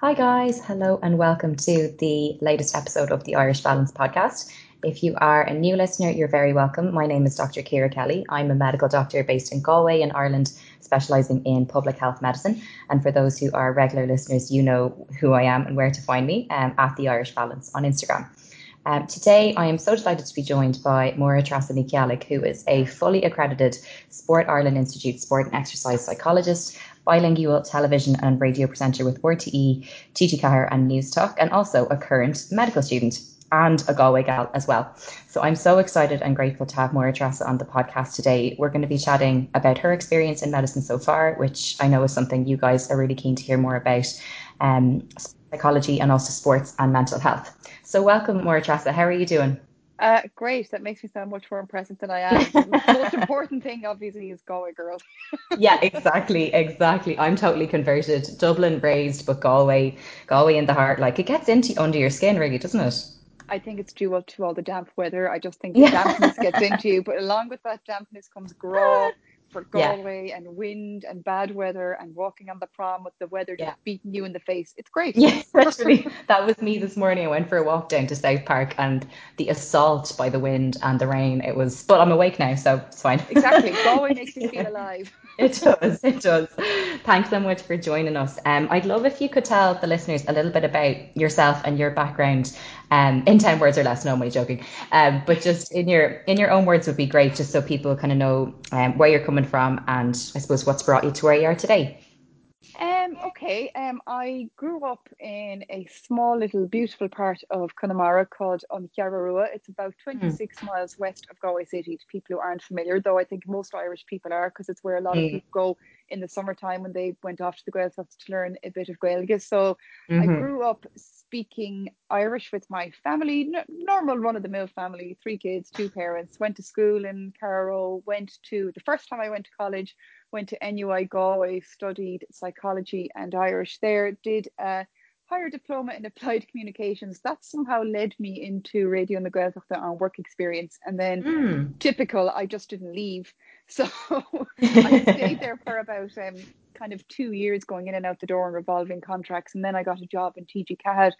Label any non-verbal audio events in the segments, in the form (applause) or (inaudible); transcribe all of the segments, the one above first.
Hi, guys. Hello, and welcome to the latest episode of the Irish Balance podcast. If you are a new listener, you're very welcome. My name is Dr. Kira Kelly. I'm a medical doctor based in Galway, in Ireland, specialising in public health medicine. And for those who are regular listeners, you know who I am and where to find me um, at the Irish Balance on Instagram. Um, today, I am so delighted to be joined by Máire Ní Cheallaigh, who is a fully accredited Sport Ireland Institute sport and exercise psychologist, bilingual television and radio presenter with RTE, TG Ceathair and Newstalk, and also a current medical student and a Galway gal as well. So I'm so excited and grateful to have Máire Treasa on the podcast today. We're going to be chatting about her experience in medicine so far, which I know is something you guys are really keen to hear more about, um, psychology and also sports and mental health. So welcome, Máire Treasa. How are you doing? Uh, great. That makes me sound much more impressive than I am. the most (laughs) important thing, obviously, is Galway girl. (laughs) yeah, exactly, exactly. I'm totally converted. Dublin raised, but Galway, Galway in the heart. Like it gets into under your skin, really, doesn't it? I think it's due up to all the damp weather. I just think the yeah. dampness gets into you, but along with that dampness comes (laughs) grog for Galway yeah. and wind and bad weather and walking on the prom with the weather just yeah. beating you in the face. It's great. Yes, literally. that was me this morning. I went for a walk down to South Park and the assault by the wind and the rain. It was, but I'm awake now, so it's fine. Exactly. Galway makes you (laughs) feel alive. it does. It does. Thanks so much for joining us. Um, I'd love if you could tell the listeners a little bit about yourself and your background um, in 10 words or less. No, I'm only joking. Um, but just in your in your own words would be great, just so people kind of know um, where you're coming from and I suppose what's brought you to where you are today. Um, okay, um, I grew up in a small little beautiful part of Connemara called An Cheathrú Rua. It's about hmm. 26 mm. miles west of Galway City to people who aren't familiar, though I think most Irish people are because it's where a lot mm. of hmm. people go in the summertime when they went off to the Gaeltacht to learn a bit of Gaeilge. So mm-hmm. I grew up speaking Irish with my family, n- normal run of the mill family, three kids, two parents, went to school in Carrow, went to the first time I went to college, went to NUI Galway, studied psychology and Irish there, did a higher diploma in applied communications. That somehow led me into Radio na Gaeltachta on work experience. And then mm. typical, I just didn't leave. So (laughs) I (laughs) stayed there for about um, kind of two years going in and out the door and revolving contracts. And then I got a job in TG Ceathair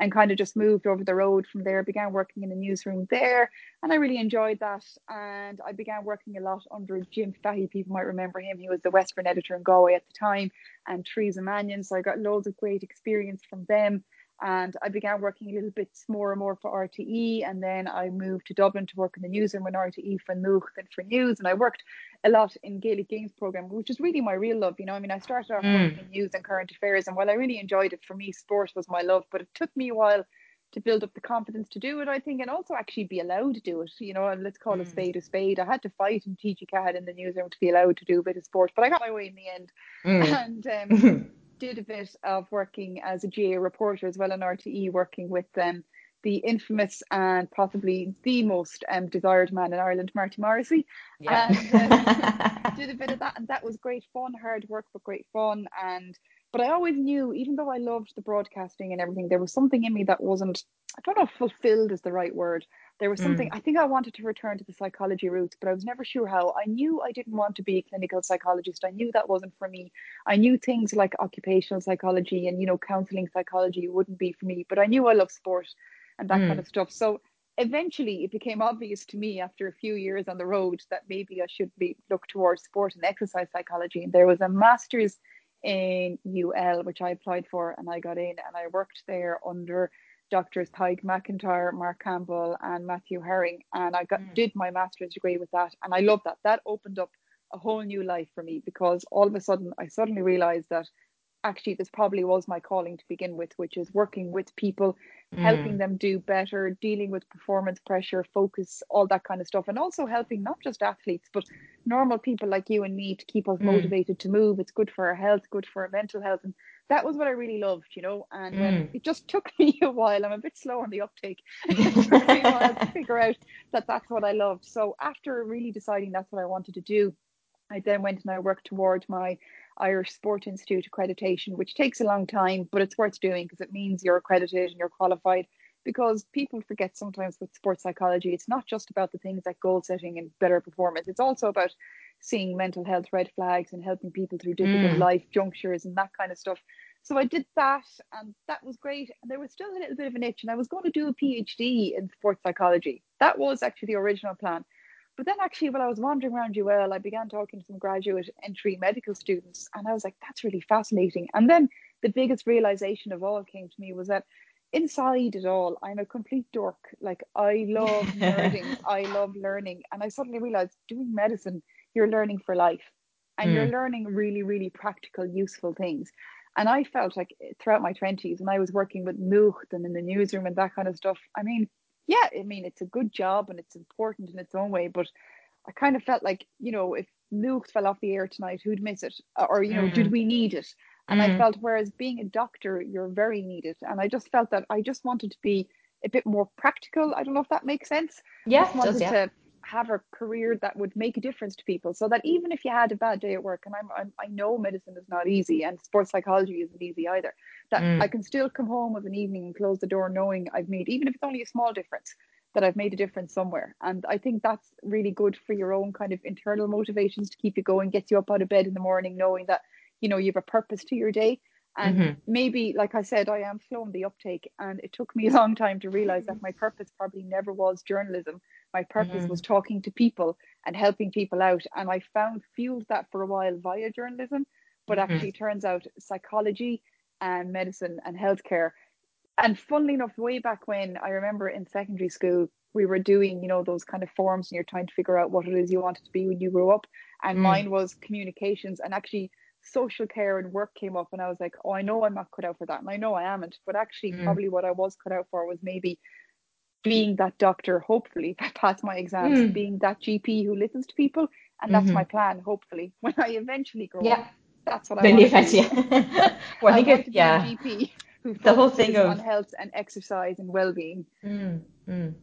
and kind of just moved over the road from there, began working in the newsroom there. And I really enjoyed that. And I began working a lot under Jim Fahy. People might remember him. He was the Western editor in Galway at the time and Teresa Mannion. So I got loads of great experience from them and I began working a little bit more and more for RTE and then I moved to Dublin to work in the newsroom in RTE for Nuacht and for News and I worked a lot in Gaelic Games program which is really my real love you know I mean I started off mm. working in news and current affairs and while I really enjoyed it for me sport was my love but it took me a while to build up the confidence to do it I think and also actually be allowed to do it you know and let's call mm. a spade a spade I had to fight in TG Ceathair in the newsroom to be allowed to do a bit of sport but I got my way in the end mm. (laughs) and um (laughs) did a bit of working as a GAA reporter as well in RTE, working with um, the infamous and possibly the most um, desired man in Ireland, Marty Morrissey. Yeah. And um, (laughs) did a bit of that, and that was great fun, hard work, but great fun. And but I always knew, even though I loved the broadcasting and everything, there was something in me that wasn't, I don't know fulfilled is the right word. There was something, mm. I think I wanted to return to the psychology roots, but I was never sure how. I knew I didn't want to be a clinical psychologist. I knew that wasn't for me. I knew things like occupational psychology and, you know, counseling psychology wouldn't be for me, but I knew I love sport and that mm. kind of stuff. So eventually it became obvious to me after a few years on the road that maybe I should be look towards sport and exercise psychology. And there was a master's in UL, which I applied for and I got in and I worked there under doctors Tadhg MacIntyre, Mark Campbell, and Matthew Herring. And I got mm. did my master's degree with that. And I love that. That opened up a whole new life for me because all of a sudden I suddenly realized that actually this probably was my calling to begin with, which is working with people, mm. helping them do better, dealing with performance pressure, focus, all that kind of stuff, and also helping not just athletes, but normal people like you and me to keep us mm. motivated to move. It's good for our health, good for our mental health. And that was what I really loved, you know. And um, mm. it just took (laughs) me a while. I'm a bit slow on the uptake. (laughs) it took me a (laughs) while to figure out that that's what I loved. So after really deciding that's what I wanted to do, I then went and I worked toward my Irish Sport Institute accreditation, which takes a long time, but it's worth doing because it means you're accredited and you're qualified. Because people forget sometimes with sports psychology, it's not just about the things like goal setting and better performance. It's also about seeing mental health red flags and helping people through difficult mm. life junctures and that kind of stuff. So I did that, and that was great. And there was still a little bit of an itch, and I was going to do a PhD in sports psychology. That was actually the original plan. But then, actually, while I was wandering around UL, I began talking to some graduate entry medical students, and I was like, that's really fascinating. And then the biggest realization of all came to me was that inside it all, I'm a complete dork. Like, I love (laughs) nerding, I love learning. And I suddenly realized doing medicine, you're learning for life and mm. you're learning really, really practical, useful things. And I felt like throughout my 20s, when I was working with Nuacht and in the newsroom and that kind of stuff, I mean, yeah, I mean, it's a good job and it's important in its own way, but I kind of felt like, you know, if Nuacht fell off the air tonight, who'd miss it? Or, you know, mm. did we need it? And mm. I felt, whereas being a doctor, you're very needed. And I just felt that I just wanted to be a bit more practical. I don't know if that makes sense. Yeah, I just wanted does, yeah. to have a career that would make a difference to people. So that even if you had a bad day at work and I'm, I'm i know medicine is not easy and sports psychology isn't easy either that mm. i can still come home of an evening and close the door knowing i've made even if it's only a small difference that i've made a difference somewhere. And i think that's really good for your own kind of internal motivations to keep you going gets you up out of bed in the morning knowing that you know you have a purpose to your day and mm-hmm. maybe like i said i am slow in the uptake and it took me a (laughs) long time to realize that my purpose probably never was journalism my purpose mm-hmm. was talking to people and helping people out. And I found fueled that for a while via journalism, but mm-hmm. actually turns out psychology and medicine and healthcare. And funnily enough, way back when I remember in secondary school, we were doing, you know, those kind of forms and you're trying to figure out what it is you wanted to be when you grew up. And mm. mine was communications and actually social care and work came up and I was like, oh, I know I'm not cut out for that. And I know I amn't, but actually mm. probably what I was cut out for was maybe being that doctor, hopefully, if I pass my exams, mm. being that GP who listens to people. And that's mm-hmm. my plan, hopefully, (laughs) when I eventually grow yeah. up. That's what I want. to yeah. well, I, I think it, yeah. GP (laughs) who the whole thing of on health and exercise and well-being. Mm, mm.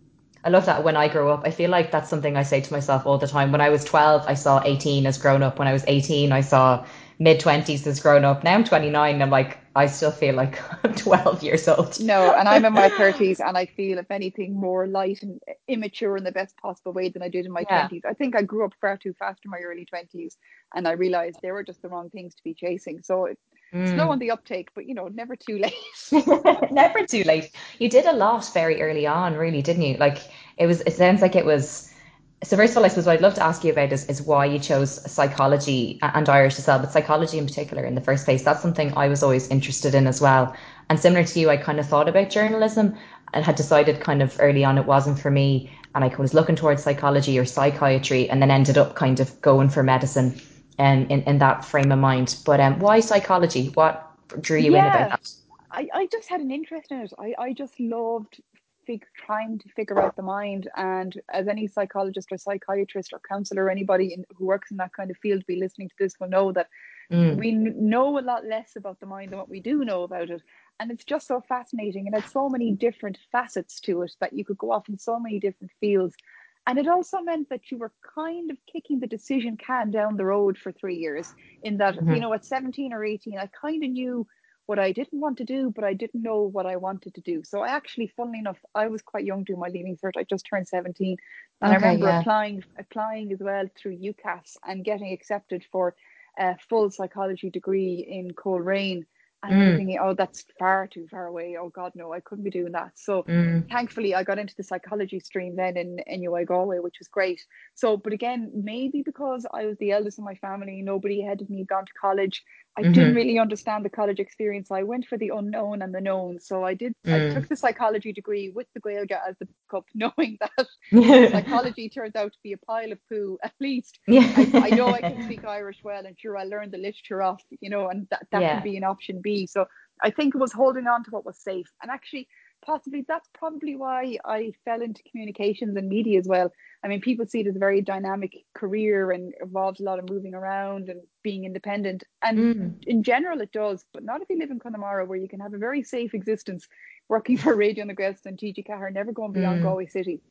I love that when I grow up. I feel like that's something I say to myself all the time. When I was 12, I saw 18 as grown up. When I was 18, I saw mid 20s as grown up. Now I'm 29. I'm like, I still feel like (laughs) I'm 12 years old. No, and I'm in my (laughs) 30s and I feel, if anything, more light and immature in the best possible way than I did in my yeah. 20s. I think I grew up far too fast in my early 20s and I realized they were just the wrong things to be chasing. So it, mm. slow on the uptake, but you know, never too late. (laughs) never too late. You did a lot very early on, really, didn't you? Like it was, it sounds like it was so first of all, I suppose what I'd love to ask you about is, is why you chose psychology and Irish as well, but psychology in particular in the first place. That's something I was always interested in as well. And similar to you, I kind of thought about journalism and had decided kind of early on it wasn't for me. And I was looking towards psychology or psychiatry and then ended up kind of going for medicine um, in, in that frame of mind. But um, why psychology? What drew you yeah. in about that? I, I just had an interest in it. I, I just loved fig- trying to figure out the mind. And as any psychologist or psychiatrist or counselor or anybody in, who works in that kind of field be listening to this will know that mm. we know a lot less about the mind than what we do know about it. And it's just so fascinating. And it's so many different facets to it that you could go off in so many different fields. And it also meant that you were kind of kicking the decision can down the road for three years. In that, mm-hmm. you know, at 17 or 18, I kind of knew what I didn't want to do, but I didn't know what I wanted to do. So I actually, funnily enough, I was quite young doing my leaving cert. I just turned 17. And okay, I remember yeah. applying applying as well through UCAS and getting accepted for a full psychology degree in Coleraine and mm. thinking, oh, that's far too far away. Oh God, no, I couldn't be doing that. So mm. thankfully, I got into the psychology stream then in NUI Galway, which was great. So, but again, maybe because I was the eldest in my family, nobody ahead of me had gone to college. I mm-hmm. didn't really understand the college experience. I went for the unknown and the known. So I did. Mm. I took the psychology degree with the Gaeilge as the cup, (laughs) knowing that (laughs) psychology turns out to be a pile of poo. (laughs) At least yeah. I, I, know I can speak Irish well, and sure I learned the literature off, you know, and that that yeah. can be an option B. So I think it was holding on to what was safe, and actually possibly that's probably why I fell into communications and media as well. I mean, people see it as a very dynamic career and involves a lot of moving around and being independent. And mm. in general, it does, but not if you live in Connemara, where you can have a very safe existence working for Radio na Gaeltacht and TG Ceathair, never going beyond mm. Galway City,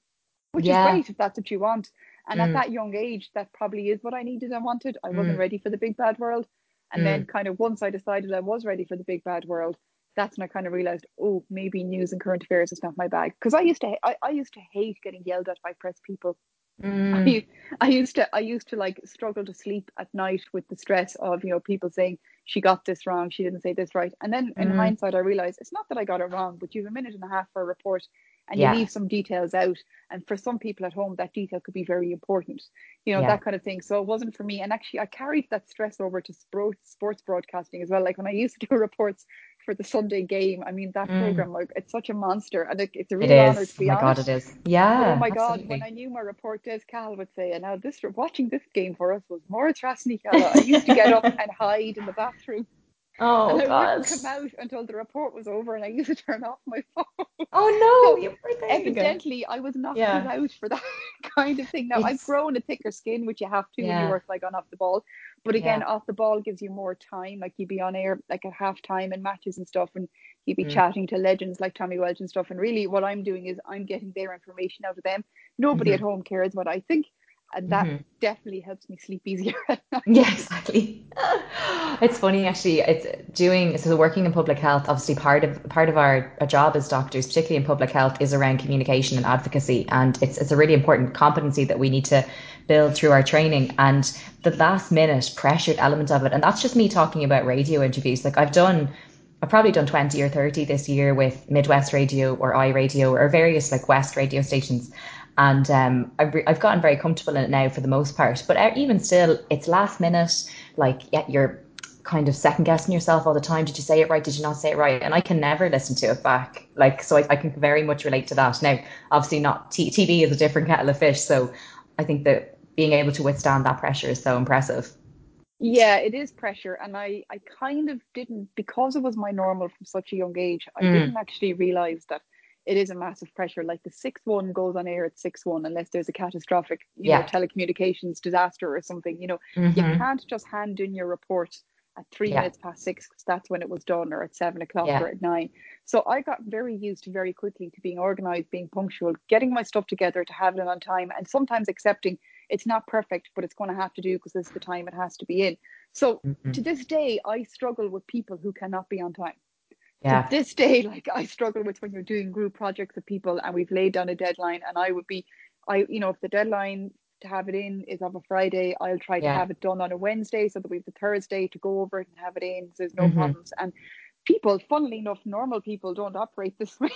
which yeah. is great if that's what you want. And mm. at that young age, that probably is what I needed and wanted. I wasn't mm. ready for the big bad world. And then, mm. kind of, once I decided I was ready for the big bad world, that's when I kind of realized, oh, maybe news and current affairs is not my bag. Because I used to, I, I used to hate getting yelled at by press people. Mm. I, I used to, I used to like struggle to sleep at night with the stress of you know people saying she got this wrong, she didn't say this right. And then in Mm. hindsight, I realized it's not that I got it wrong, but you have a minute and a half for a report and Yeah. you leave some details out. And for some people at home, that detail could be very important, you know, Yeah. that kind of thing. So it wasn't for me. And actually, I carried that stress over to spro- sports broadcasting as well. Like when I used to do (laughs) reports for the Sunday game, I mean, that Mm. program, like, it's such a monster and it, it's a It real honor is. to Oh be my on god, it. it is. Yeah. Oh my God, when I knew my report, Des Cahill would say, and now this watching this game for us was Máire Treasa. I used to get up (laughs) and hide in the bathroom, oh and I god. wouldn't come out until the report was over, and I used to turn off my phone. Oh no, So, you poor thing. Evidently, I was not Yeah. out for that (laughs) kind of thing. Now I've grown a thicker skin, which you have to when Yeah. you work like on off the ball. But again, Yeah. off the ball gives you more time. Like you'd be on air like at half time and matches and stuff, and you'd be Mm. chatting to legends like Tommy Walsh and stuff. And really, what I'm doing is I'm getting their information out of them. Nobody Mhm. at home cares what I think, and that Mhm. definitely helps me sleep easier. (laughs) Yeah, exactly. It's funny actually. It's doing so working in public health. Obviously, part of part of our, our job as doctors, particularly in public health, is around communication and advocacy, and it's it's a really important competency that we need to build through our training. And the last minute pressured element of it, and that's just me talking about radio interviews. Like I've done, I've probably done twenty or thirty this year with Midwest Radio or iRadio or various like West radio stations. And um, I've, re- I've gotten very comfortable in it now for the most part. But uh, even still, it's last minute. Like, yeah, you're kind of second guessing yourself all the time. Did you say it right? Did you not say it right? And I can never listen to it back. Like, so I, I can very much relate to that. Now, obviously, not t- TV is a different kettle of fish. So I think that being able to withstand that pressure is so impressive. Yeah, it is pressure, and I I kind of didn't because it was my normal from such a young age. I Mm. didn't actually realize that it is a massive pressure. Like the six one goes on air at six one unless there's a catastrophic, you know, telecommunications disaster or something. You know, you Mhm. can't just hand in your report at three Yeah. minutes past six because that's when it was done, or at seven o'clock, Yeah. or at nine. So I got very used very quickly to being organized, being punctual, getting my stuff together to have it on time, and sometimes accepting it's not perfect, but it's going to have to do because this is the time it has to be in. So Mhm. to this day, I struggle with people who cannot be on time. Yeah. To this day, like I struggle with when you're doing group projects with people and we've laid down a deadline, and I would be, I you know, if the deadline to have it in is of a Friday, I'll try to have it done on a Wednesday so that we have the Thursday to go over it and have it in. So there's no Mhm. problems. And people, funnily enough, normal people don't operate this way.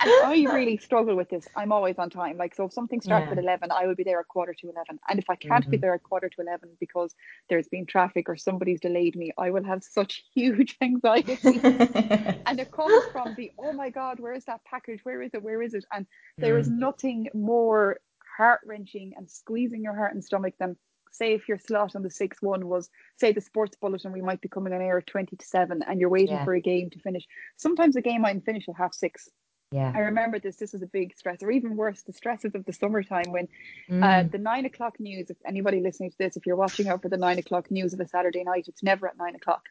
And (laughs) I really struggle with this. I'm always on time. Like, so if something starts Yeah. at 11, I will be there at quarter to 11. And if I can't be Mhm. there at quarter to 11 because there's been traffic or somebody's delayed me, I will have such (laughs) huge anxiety. (laughs) and it comes from the, oh my God, where is that package? Where is it? Where is it? And there is Mm. nothing more heart wrenching and squeezing your heart and stomach than say if your slot on the 6 1 was say the sports bulletin we might be coming on air at 20 to 7 and you're waiting Yeah. for a game to finish sometimes a game might finish at half six Yeah. I remember this. This was a big stress, or even worse, the stresses of the summertime when uh, Mm. the nine o'clock news. If anybody listening to this, if you're watching out for the nine o'clock news of a Saturday night, it's never at nine o'clock.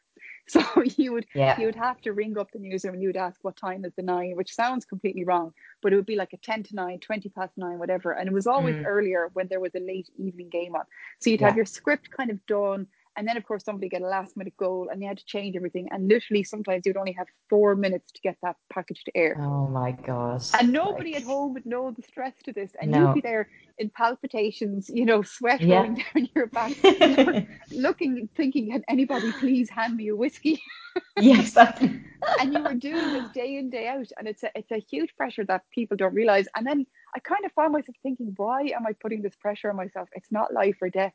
(laughs) So you would Yeah. you would have to ring up the newsroom and you would ask what time is the nine, which sounds completely wrong, but it would be like a 10 to 9, 20 past 9, whatever. And it was always Mm. earlier when there was a late evening game on. So you'd have your script kind of done. And then, of course, somebody get a last minute goal and you had to change everything. And literally, sometimes you'd only have four minutes to get that package to air. Oh my God. And nobody Like, at home would know the stress to this. And No. you'd be there in palpitations, you know, sweat Yeah. rolling (laughs) down your back, (laughs) looking, thinking, can anybody please hand me a whiskey? (laughs) yeah, exactly. and you were doing this day in, day out. And it's a, it's a huge pressure that people don't realize. And then I kind of found myself thinking, why am I putting this pressure on myself? It's not life or death.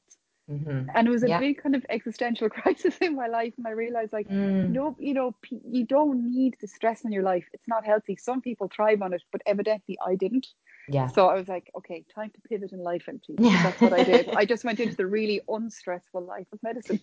Mhm. And it was a Yeah. big kind of existential crisis in my life. And I realized, like, Mm. no, you know, p- you don't need the stress in your life. It's not healthy. Some people thrive on it, but evidently I didn't. Yeah. So I was like, okay, time to pivot in life, and (laughs) Yeah. that's what I did. I just went into the really unstressful life of medicine.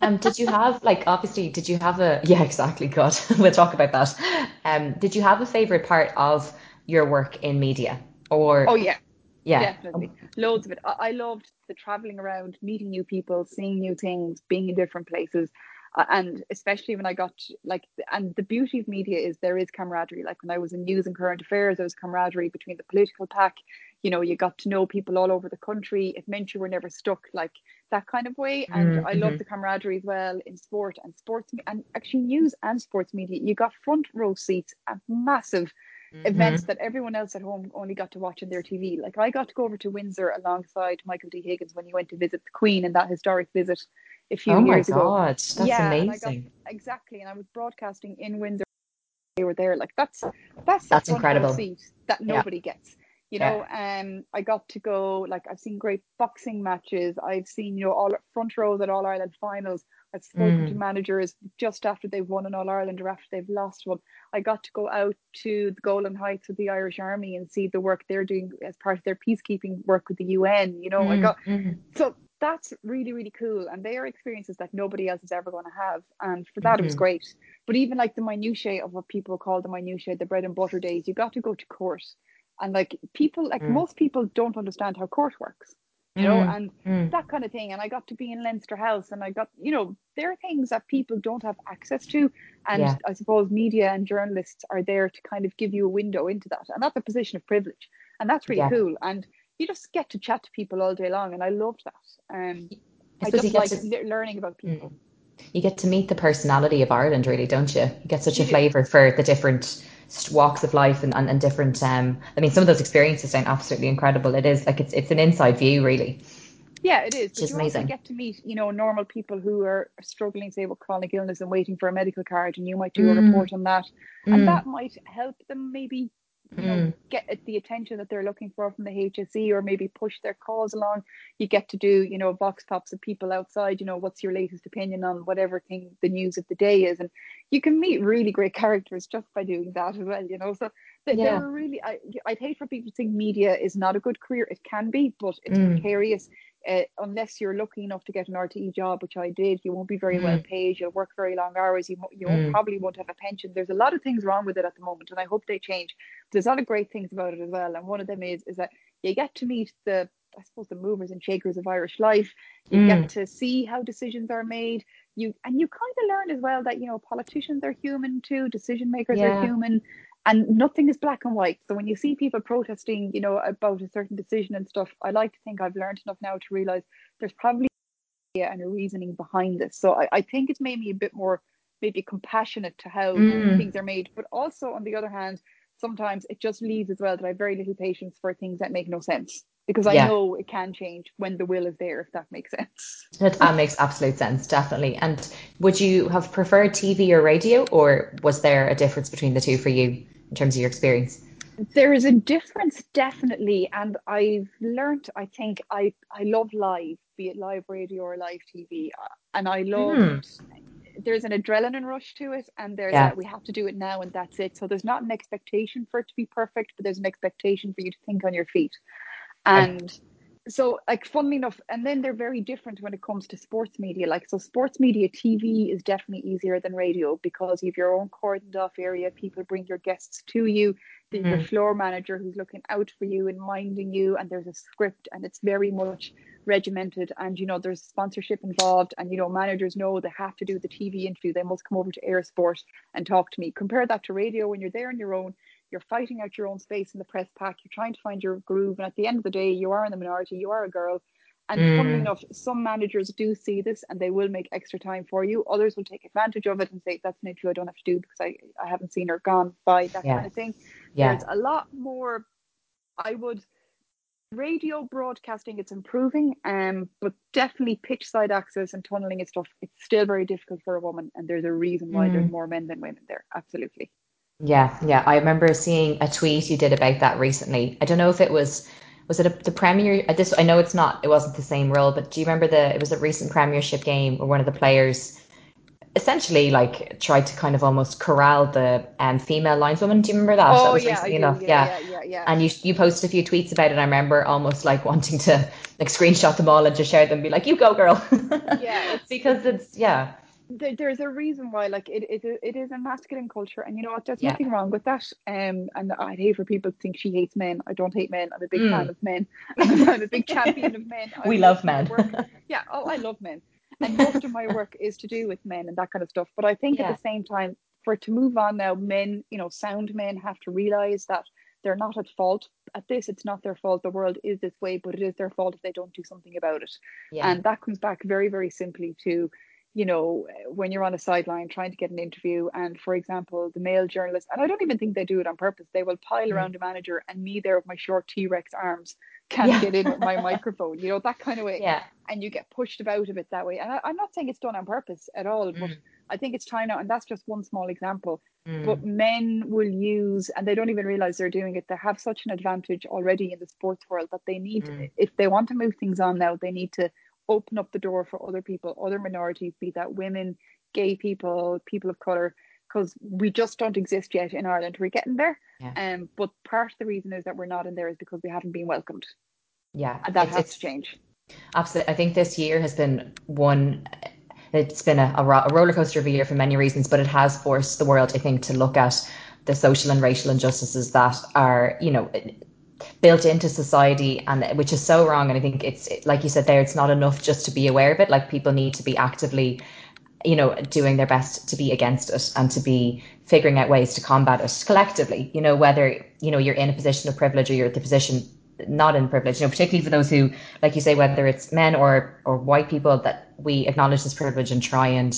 Um, did you have like obviously did you have a (laughs) yeah exactly God (laughs) we'll talk about that. Um, did you have a favorite part of your work in media or Oh yeah, yeah definitely, loads of it. I, I loved the traveling around, meeting new people, seeing new things, being in different places. Uh, and especially when I got like, and the beauty of media is there is camaraderie. Like when I was in news and current affairs, there was camaraderie between the political pack. You know, you got to know people all over the country. It meant you were never stuck like that kind of way. And I love Mhm. the camaraderie as well in sport and sports and actually news and sports media. You got front row seats at massive Mhm. events that everyone else at home only got to watch on their TV. Like I got to go over to Windsor alongside Michael D. Higgins when he went to visit the Queen in that historic visit a few oh years ago. Oh my god, that's yeah, amazing. Got, exactly, and I was broadcasting in Windsor. They were there. Like that's that's that's incredible. Seat that nobody yeah. gets. You know, yeah. um, I got to go. Like I've seen great boxing matches. I've seen you know all front rows at All Ireland finals. I've spoken mm. to managers just after they've won an All Ireland or after they've lost one. I got to go out to the Golan Heights with the Irish Army and see the work they're doing as part of their peacekeeping work with the UN. You know, mm. I got mm. so that's really really cool, and they are experiences that nobody else is ever going to have. And for that, mm-hmm. it was mm-hmm. great. But even like the minutiae of what people call the minutiae, the bread and butter days, you got to go to court, and like people, like mm. most people, don't understand how court works you know, mm, and mm. that kind of thing. And I got to be in Leinster House, and I got, you know, there are things that people don't have access to, and yeah. I suppose media and journalists are there to kind of give you a window into that, and that's a position of privilege, and that's really yeah. cool. And you just get to chat to people all day long, and I loved that. Um, I, I just like to, learning about mm. people. You get to meet the personality of Ireland, really, don't you? You get such a flavour for the different walks of life and, and, and different um I mean some of those experiences sound absolutely incredible. It is like it's it's an inside view really. Yeah, it is. But you amazing. also get to meet, you know, normal people who are struggling, say, with chronic illness and waiting for a medical card, and you might do mm. a report on that, mm. and that might help them maybe you know, mm. get the attention that they're looking for from the HSE or maybe push their cause along. You get to do, you know, vox pops of people outside, you know, what's your latest opinion on whatever thing the news of the day is. And you can meet really great characters just by doing that as well, you know. So they, yeah. were really, I, I'd hate for people to think media is not a good career. It can be, but it's mm. precarious uh, unless you're lucky enough to get an RTE job, which I did, you won't be very mm. well paid. You'll work very long hours. You, you mm. probably won't have a pension. There's a lot of things wrong with it at the moment, and I hope they change. There's a lot of great things about it as well, and one of them is is that you get to meet the I suppose the movers and shakers of Irish life. You mm. get to see how decisions are made. You and you kind of learn as well that you know politicians are human too. Decision makers yeah. are human, and nothing is black and white. So when you see people protesting, you know, about a certain decision and stuff, I like to think I've learned enough now to realize there's probably and a reasoning behind this. So I, I think it's made me a bit more maybe compassionate to how mm. things are made. But also on the other hand, sometimes it just leaves as well that I have very little patience for things that make no sense because I yeah. know it can change when the will is there, if that makes sense. That makes absolute sense, definitely. And would you have preferred TV or radio, or was there a difference between the two for you in terms of your experience? There is a difference, definitely, and I've learned. I think I I love live, be it live radio or live TV, and I love. Mm. There's an adrenaline rush to it, and there's yeah. we have to do it now, and that's it. So there's not an expectation for it to be perfect, but there's an expectation for you to think on your feet. And so like funnily enough, and then they're very different when it comes to sports media. Like so sports media TV is definitely easier than radio because you have your own cordoned off area, people bring your guests to you, there's mm. your floor manager who's looking out for you and minding you, and there's a script and it's very much regimented. And you know there's sponsorship involved. And you know managers know they have to do the TV interview. They must come over to Eir Sport and talk to me. Compare that to radio when you're there on your own you're fighting out your own space in the press pack, you're trying to find your groove, and at the end of the day, you are in the minority, you are a girl. And mm. funnily enough, some managers do see this and they will make extra time for you. Others will take advantage of it and say, that's an interview I don't have to do because I, I haven't seen her gone by, that yeah. kind of thing. Yeah. There's a lot more, I would, radio broadcasting, it's improving, um, but definitely pitch side access and tunneling and stuff, it's still very difficult for a woman. And there's a reason why mm. there's more men than women there. Absolutely. Yeah, yeah. I remember seeing a tweet you did about that recently. I don't know if it was was it a, the premier uh, this I know it's not it wasn't the same role, but do you remember the it was a recent premiership game where one of the players essentially like tried to kind of almost corral the um, female lineswoman. Do you remember that? Oh, that was yeah, recently enough. Yeah. Yeah, yeah, yeah, And you you posted a few tweets about it. I remember almost like wanting to like screenshot them all and just share them and be like, You go girl. (laughs) Yeah. It's because it's yeah there, there's a reason why like it, it it is a masculine culture and you know what? There's yeah. nothing wrong with that um and I'd hate for people to think she hates men. I don't hate men. I'm a big mm. fan of men. (laughs) I'm a big champion of men. I we love men. (laughs) yeah oh I love men. And most of my work is to do with men and that kind of stuff. But I think yeah. at the same time for it to move on now men you know sound men have to realize that they're not at fault. At this it's not their fault. The world is this way but it is their fault if they don't do something about it. Yeah. and that comes back very very simply to you know, when you're on a sideline trying to get an interview, and for example, the male journalist, and I don't even think they do it on purpose, they will pile mm. around a manager and me there with my short T Rex arms can't yeah. get in with my (laughs) microphone, you know, that kind of way. Yeah. And you get pushed about a bit that way. And I, am not saying it's done on purpose at all, but mm. I think it's time now. And that's just one small example. Mm. But men will use, and they don't even realize they're doing it. They have such an advantage already in the sports world that they need, mm. if they want to move things on now, they need to open up the door for other people, other minorities, be that women, gay people, people of color, because we just don't exist yet in Ireland. We're getting there. Yeah. Um, but part of the reason is that we're not in there is because we haven't been welcomed. Yeah. And that it's, has to change. Absolutely. I think this year has been one it's been a, a, roller coaster of a year for many reasons, but it has forced the world, I think, to look at the social and racial injustices that are, you know, built into society and which is so wrong. And i think it's like you said there it's not enough just to be aware of it. Like people need to be actively you know doing their best to be against it and to be figuring out ways to combat it collectively. You know whether you know you're in a position of privilege or you're at the position not in privilege. You know particularly for those who like you say whether it's men or or white people that we acknowledge this privilege and try and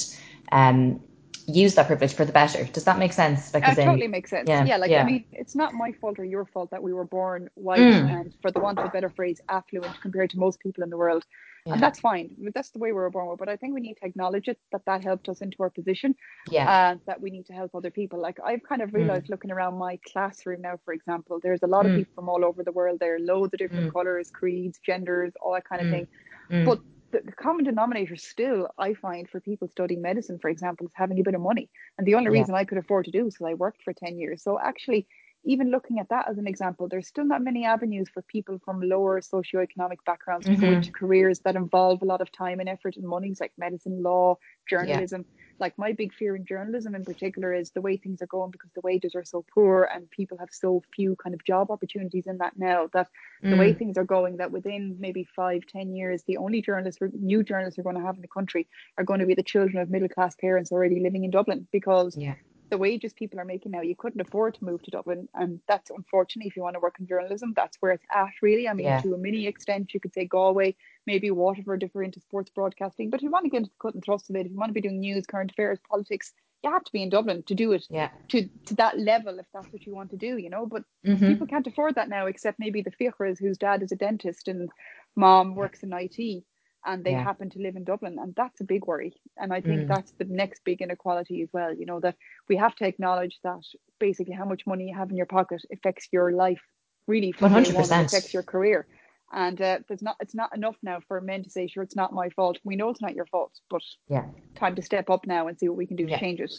um use that privilege for the better. Does that make sense? Like, it totally makes sense. Yeah, yeah like yeah. I mean, it's not my fault or your fault that we were born white mm. and, for the want of a better phrase, affluent compared to most people in the world. Yeah. And that's fine. That's the way we were born. But I think we need to acknowledge it that that helped us into our position. Yeah. And that we need to help other people. Like I've kind of realized mm. looking around my classroom now, for example, there's a lot of mm. people from all over the world there, are loads of different mm. colors, creeds, genders, all that kind of mm. thing. Mm. But the, common denominator still, I find, for people studying medicine, for example, is having a bit of money. And the only yeah. reason I could afford to do is because I worked for 10 years. So actually, even looking at that as an example, there's still not many avenues for people from lower socioeconomic backgrounds mm-hmm. to go mm-hmm. into careers that involve a lot of time and effort and money, like medicine, law, journalism. Yeah like my big fear in journalism in particular is the way things are going because the wages are so poor and people have so few kind of job opportunities in that now that mm. the way mm. things are going that within maybe five ten years the only journalists new journalists we're going to have in the country are going to be the children of middle class parents already living in dublin because yeah the wages people are making now, you couldn't afford to move to Dublin. And that's unfortunately, if you want to work in journalism, that's where it's at, really. I mean, yeah. to a mini extent, you could say Galway, maybe Waterford if we're into sports broadcasting. But if you want to get into the cut and thrust of it, if you want to be doing news, current affairs, politics, you have to be in Dublin to do it yeah. to, to that level if that's what you want to do, you know. But mm-hmm. people can't afford that now, except maybe the fiachras whose dad is a dentist and mom works in IT and they yeah. happen to live in Dublin. And that's a big worry. And I think mm. that's the next big inequality as well, you know, that we have to acknowledge that basically how much money you have in your pocket affects your life really 100% affects your career. And uh, there's not it's not enough now for men to say, sure, it's not my fault. We know it's not your fault, but yeah, time to step up now and see what we can do yeah. to change it.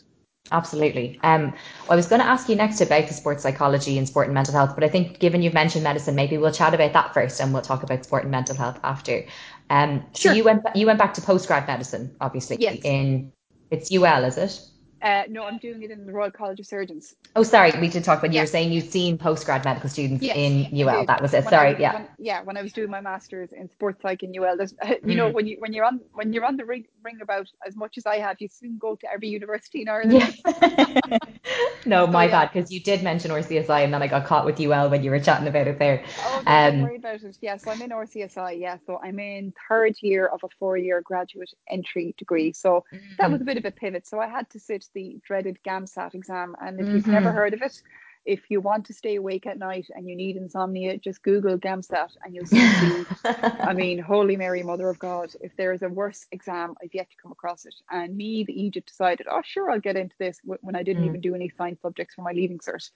Absolutely. Um, I was going to ask you next about the sports psychology and sport and mental health, but I think given you've mentioned medicine, maybe we'll chat about that first, and we'll talk about sport and mental health after. Um, sure. So you went you went back to postgrad medicine, obviously. Yes. In it's UL, is it? Uh, no, I'm doing it in the Royal College of Surgeons. Oh, sorry, we did talk about you were saying you'd seen postgrad medical students yes, in UL. That was it. When sorry, was, yeah. When, yeah, when I was doing my masters in sports psych in UL, there's, (laughs) you mm. know, when you when you're on when you're on the ring, ring about as much as I have, you soon go to every university in Ireland. Yeah. (laughs) no, my so, bad, because you did mention RCSI, and then I got caught with UL when you were chatting about it there. Oh, don't um, worry about it. Yeah, so I'm in RCSI. Yeah, so I'm in third year of a four-year graduate entry degree. So mm. that was a bit of a pivot. So I had to sit the dreaded GAMSAT exam. And if mm-hmm. you've never mm-hmm. heard of it, if you want to stay awake at night and you need insomnia, just Google GAMSAT and you'll see. (laughs) I mean, Holy Mary, Mother of God, if there is a worse exam, I've yet to come across it. And me, the Egypt, decided, oh, sure, I'll get into this when I didn't mm. even do any science subjects for my leaving cert.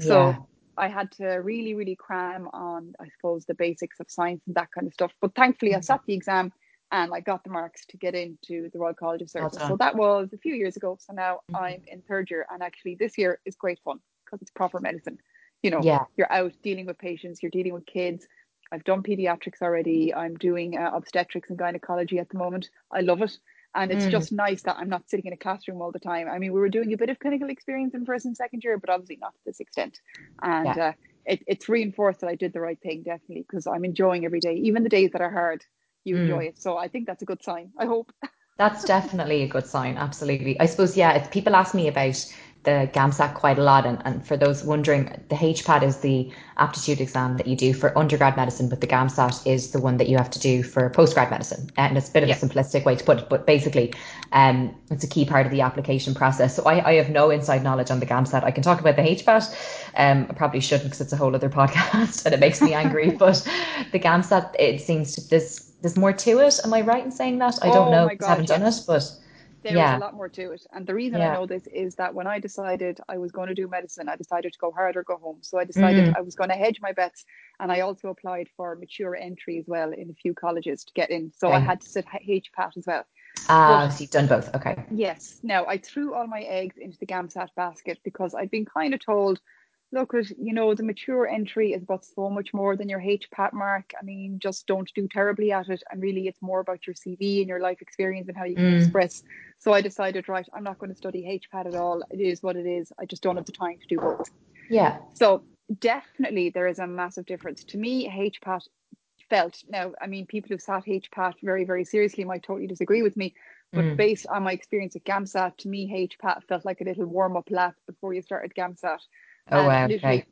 So yeah. I had to really, really cram on, I suppose, the basics of science and that kind of stuff. But thankfully. I sat the exam and I got the marks to get into the Royal College of Surgeons. So that was a few years ago. So now mm-hmm. I'm in third year, and actually this year is great fun because it's proper medicine. You know, yeah. you're out dealing with patients, you're dealing with kids. I've done pediatrics already. I'm doing uh, obstetrics and gynecology at the moment. I love it. And it's mm. just nice that I'm not sitting in a classroom all the time. I mean, we were doing a bit of clinical experience in first and second year, but obviously not to this extent. And yeah. uh, it, it's reinforced that I did the right thing, definitely, because I'm enjoying every day, even the days that are hard you mm. enjoy it. So I think that's a good sign. I hope. (laughs) That's definitely a good sign. Absolutely. I suppose, yeah, people ask me about the GAMSAT quite a lot. And, and for those wondering, the HPAT is the aptitude exam that you do for undergrad medicine, but the GAMSAT is the one that you have to do for postgrad medicine. And it's a bit of yeah. a simplistic way to put it, but basically, um, it's a key part of the application process. So I, I have no inside knowledge on the GAMSAT. I can talk about the HPAT, Um, I probably shouldn't because it's a whole other (laughs) podcast and it makes me angry. (laughs) but the GAMSAT, it seems to, there's there's more to it. Am I right in saying that? I don't Oh know my because I God, haven't done yes. it, but There is yeah, a lot more to it. And the reason I know this is that when I decided I was going to do medicine, I decided to go hard or go home. So I decided Mm, I was going to hedge my bets. And I also applied for mature entry as well in a few colleges to get in. So I had to sit H- HPAT as well. Ah, so you've done both. Okay. yes, now I threw all my eggs into the GAMSAT basket because I'd been kind of told, look, at you know, the mature entry is about so much more than your HPAT mark. I mean, just don't do terribly at it. And really, it's more about your CV and your life experience and how you can Mm, express. So I decided, right, I'm not going to study HPAT at all. It is what it is. I just don't have the time to do both. yeah. So definitely there is a massive difference. To me, HPAT felt now, I mean, people who've sat HPAT very, very seriously might totally disagree with me. But Mm. based on my experience at GAMSAT, to me, HPAT felt like a little warm up lap before you started GAMSAT. Oh, wow. Okay.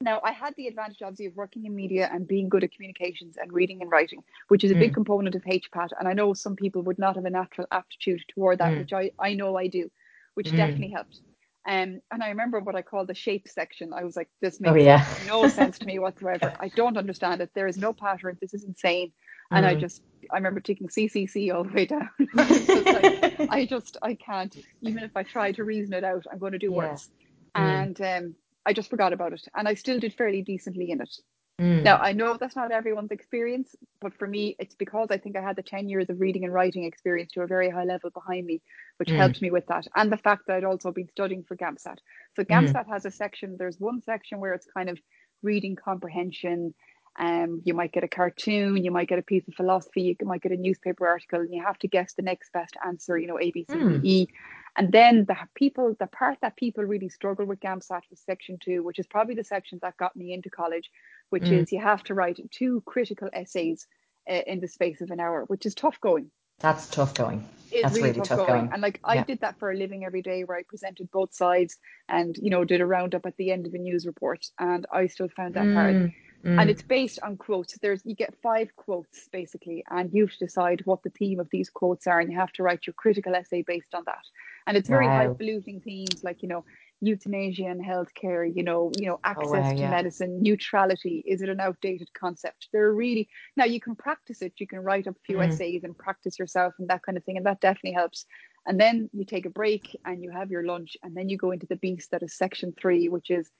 now I had the advantage, obviously, of working in media and being good at communications and reading and writing, which is a big Mm, component of HPAT. And I know some people would not have a natural aptitude toward that, mm, which I, I know I do, which definitely mm. helped. Um, and I remember what I called the shape section. I was like, this Oh, makes yeah. no sense to me whatsoever. (laughs) I don't understand it. There is no pattern. This is insane. And I Mm. just, I remember taking CCC all the way down. (laughs) (laughs) I just like, I just, I can't. Even if I try to reason it out, I'm going to do Yeah. worse. Mm, And um, I just forgot about it. And I still did fairly decently in it. mm, Now, I know that's not everyone's experience, but for me, it's because I think I had the 10 years of reading and writing experience to a very high level behind me, which mm, helped me with that. And the fact that I'd also been studying for GAMSAT. So, mm. GAMSAT has a section, there's one section where it's kind of reading comprehension. Um, you might get a cartoon, you might get a piece of philosophy, you might get a newspaper article, and you have to guess the next best answer, you know, A, B, C, D, Mm. E. And then the people, the part that people really struggle with GAMSAT was section two, which is probably the section that got me into college, which Mm. is you have to write two critical essays uh, in the space of an hour, which is tough going. That's tough going. It's That's really really tough tough going. going. And like I did that for a living every day where I presented both sides and, you know, did a roundup at the end of a news report. And I still found that hard Mm, and mm. it's based on quotes. There's you get five quotes basically, and you have to decide what the theme of these quotes are, and you have to write your critical essay based on that. And it's very Wow. highfalutin themes like you know euthanasia and healthcare, you know, you know Oh, access wow. to Yeah. medicine, neutrality. Is it an outdated concept? They're really now you can practice it. You can write up a few Mm. essays and practice yourself and that kind of thing, and that definitely helps. And then you take a break and you have your lunch, and then you go into the beast that is section three, which is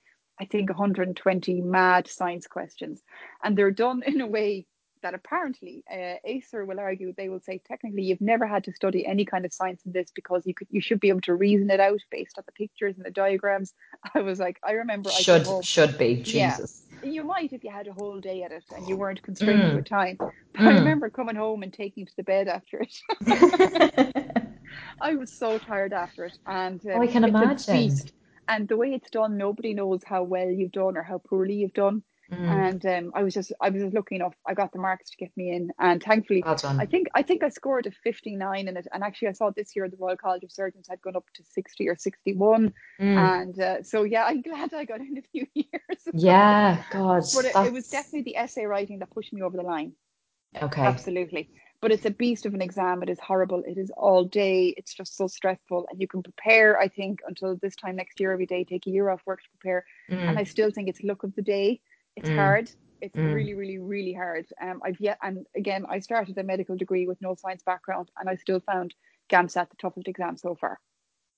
I think 120 mad science questions. And they're done (laughs) in a way that apparently uh, ACER will argue they will say technically you've never had to study any kind of science in this because you could you should be able to reason it out based on the pictures and the diagrams. (laughs) I was like, I remember I Should should be. Yeah. Jesus. You might if you had a whole day at it and you weren't constrained Mm, with time. But I mm. remember coming home and taking to the bed after it. (laughs) I was so tired after it, and oh, I um, can imagine. And the way it's done, nobody knows how well you've done or how poorly you've done. Mm. And um, I was just, I was just lucky enough. I got the marks to get me in, and thankfully, Well. I think, I think I scored a fifty-nine in it. And actually, I saw this year the Royal College of Surgeons had gone up to sixty or sixty-one. Mm. And uh, so, yeah, I'm glad I got (laughs) in a few years. Yeah. God. but it, it was definitely the essay writing that pushed me over the line. okay. Absolutely. But it's a beast of an exam. It is horrible. It is all day. It's just so stressful. And you can prepare, I think, until this time next year every day, take a year off work to prepare. And I Mm. still think it's luck of the day. It's Mm. hard. It's Mm. really, really, really hard. Um, I've yet, and again, I started a medical degree with no science background, and I still found GAMSAT the toughest exam so far.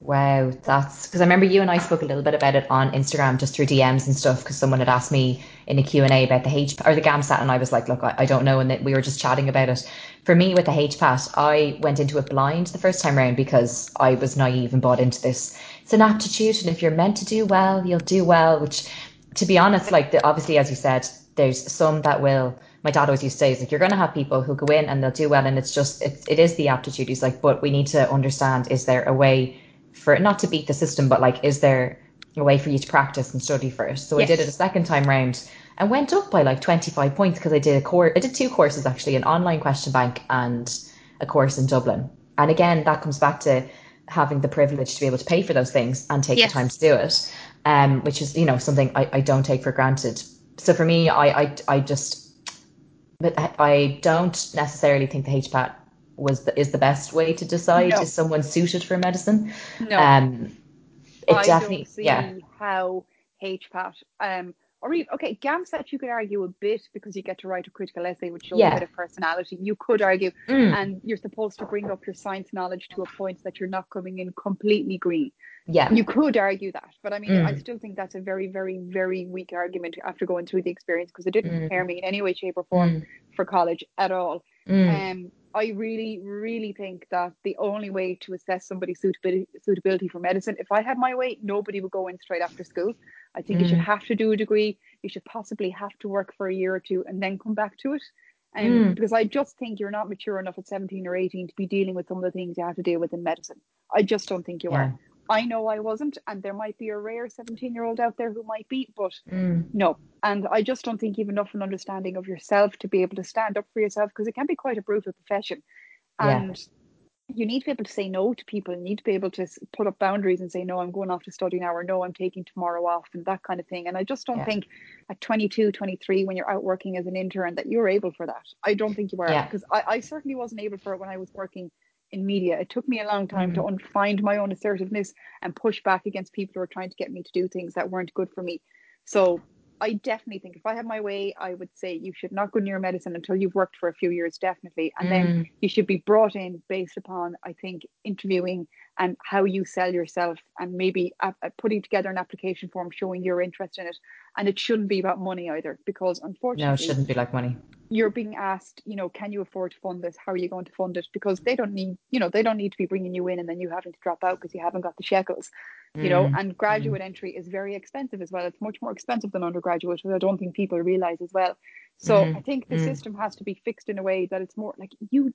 Wow, that's because I remember you and I spoke a little bit about it on Instagram just through DMs and stuff because someone had asked me in a Q&A about the H or the GAMSAT and I was like, look, I, I don't know and that we were just chatting about it. For me with the HPAT, I went into it blind the first time around because I was naive and bought into this. It's an aptitude and if you're meant to do well, you'll do well, which to be honest, like the, obviously as you said, there's some that will my dad always used to say is like you're going to have people who go in and they'll do well and it's just it, it is the aptitude. He's like but we need to understand is there a way for it not to beat the system but like is there a way for you to practice and study first? So i did it a second time round and went up by like 25 points because i did a course i did two courses actually an online question bank and a course in dublin. And again that comes back to having the privilege to be able to pay for those things and take the time to do it um, which is you know something I, I don't take for granted so for me I, I, I just but I don't necessarily think the HPAT was the, is the best way to decide No, is someone suited for medicine. no. Um, it I don't definitely, see yeah, how HPAT. Um, or even, okay, GAMSAT you could argue a bit because you get to write a critical essay which shows Yeah. a bit of personality. You could argue, Mm. and you're supposed to bring up your science knowledge to a point that you're not coming in completely green. Yeah. You could argue that, but I mean, I Mm. still think that's a very, very, very weak argument after going through the experience because it didn't Mm. prepare me in any way, shape, or form Mm. for college at all. Mm. Um, I really, really think that the only way to assess somebody's suitability, suitability for medicine, if I had my way, nobody would go in straight after school. I think you should Mm. have to do a degree. You should possibly have to work for a year or two and then come back to it. Um, Mm. Because I just think you're not mature enough at 17 or 18 to be dealing with some of the things you have to deal with in medicine. I just don't think you Yeah. are. I know I wasn't, and there might be a rare 17 year old out there who might be, but Mm. no. And I just don't think you've enough an understanding of yourself to be able to stand up for yourself because it can be quite a brutal profession. Yeah. And you need to be able to say no to people. You need to be able to put up boundaries and say, no, I'm going off to study now, or no, I'm taking tomorrow off, and that kind of thing. And I just don't Yeah. think at 22, 23, when you're out working as an intern, that you're able for that. I don't think you are Yeah. because I, I certainly wasn't able for it when I was working in media. It took me a long time Mm. to un- find my own assertiveness and push back against people who were trying to get me to do things that weren't good for me. So I definitely think if I had my way, I would say you should not go near medicine until you've worked for a few years, definitely. And then Mm. you should be brought in based upon, I think, interviewing and how you sell yourself and maybe a- a- putting together an application form showing your interest in it. And it shouldn't be about money either, because unfortunately, No, it shouldn't be like money. you're being asked, you know, can you afford to fund this? How are you going to fund it? Because they don't need, you know, they don't need to be bringing you in and then you having to drop out because you haven't got the shekels, you know. Mm. And graduate entry is very expensive as well. It's much more expensive than undergraduate, which I don't think people realize as well. So Mhm. I think the Mm. system has to be fixed in a way that it's more like you,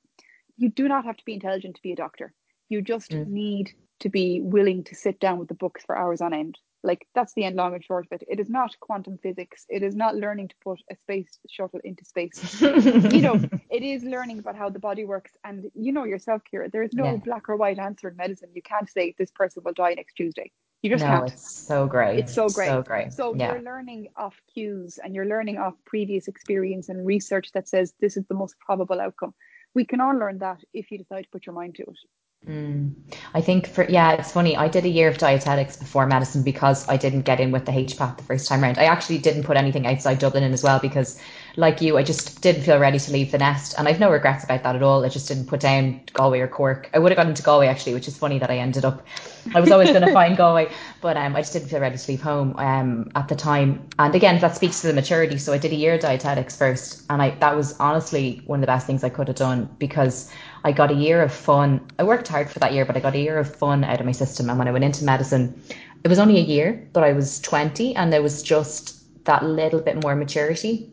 you do not have to be intelligent to be a doctor. You just Mm. need to be willing to sit down with the books for hours on end. Like that's the end long and short of it. It is not quantum physics. It is not learning to put a space shuttle into space you know, (laughs) it is learning about how the body works. And you know yourself, Kira, there is no Yeah. black or white answer in medicine. You can't say this person will die next Tuesday. You just no, can't. it's so great. It's so great. So great. So yeah. you're learning off cues and you're learning off previous experience and research that says this is the most probable outcome. We can all learn that if you decide to put your mind to it. Mm. I think for yeah, it's funny. I did a year of dietetics before medicine because I didn't get in with the HPAT the first time round. I actually didn't put anything outside Dublin in as well because, like you, I just didn't feel ready to leave the nest, and I've no regrets about that at all. I just didn't put down Galway or Cork. I would have gone into Galway actually, which is funny that I ended up. I was always going to find Galway, but um, I just didn't feel ready to leave home um, at the time. And again, that speaks to the maturity. So I did a year of dietetics first, and I that was honestly one of the best things I could have done because I got a year of fun. I worked hard for that year, but I got a year of fun out of my system. And when I went into medicine, it was only a year, but I was 20 and there was just that little bit more maturity.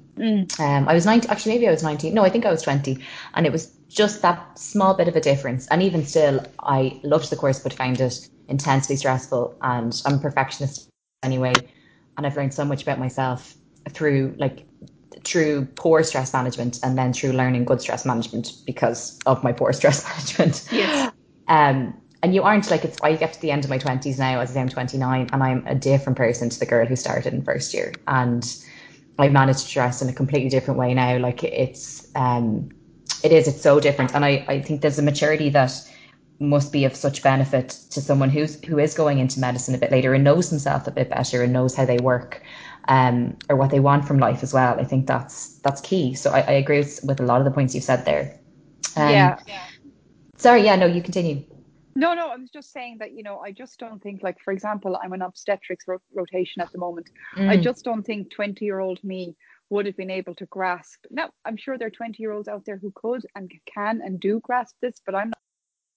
Um, I was 19, actually, maybe I was 19. No, I think I was 20. And it was just that small bit of a difference. And even still, I loved the course, but found it intensely stressful. And I'm a perfectionist anyway. And I've learned so much about myself through like through poor stress management and then through learning good stress management because of my poor (laughs) stress management. Yes. Um, and you aren't like it's. I get to the end of my twenties now, as I say, I'm 29, and I'm a different person to the girl who started in first year, and I've managed to dress in a completely different way now. Like it's, um, it is. It's so different, and I, I think there's a maturity that must be of such benefit to someone who's who is going into medicine a bit later and knows himself a bit better and knows how they work um, or what they want from life as well. I think that's that's key. So I, I agree with, with a lot of the points you've said there. Um, yeah. Sorry, yeah, no, you continue. No, no, I was just saying that, you know, I just don't think, like, for example, I'm an obstetrics ro- rotation at the moment. I Mm, just don't think 20 year old me would have been able to grasp. Now, I'm sure there are 20 year olds out there who could and can and do grasp this, but I'm not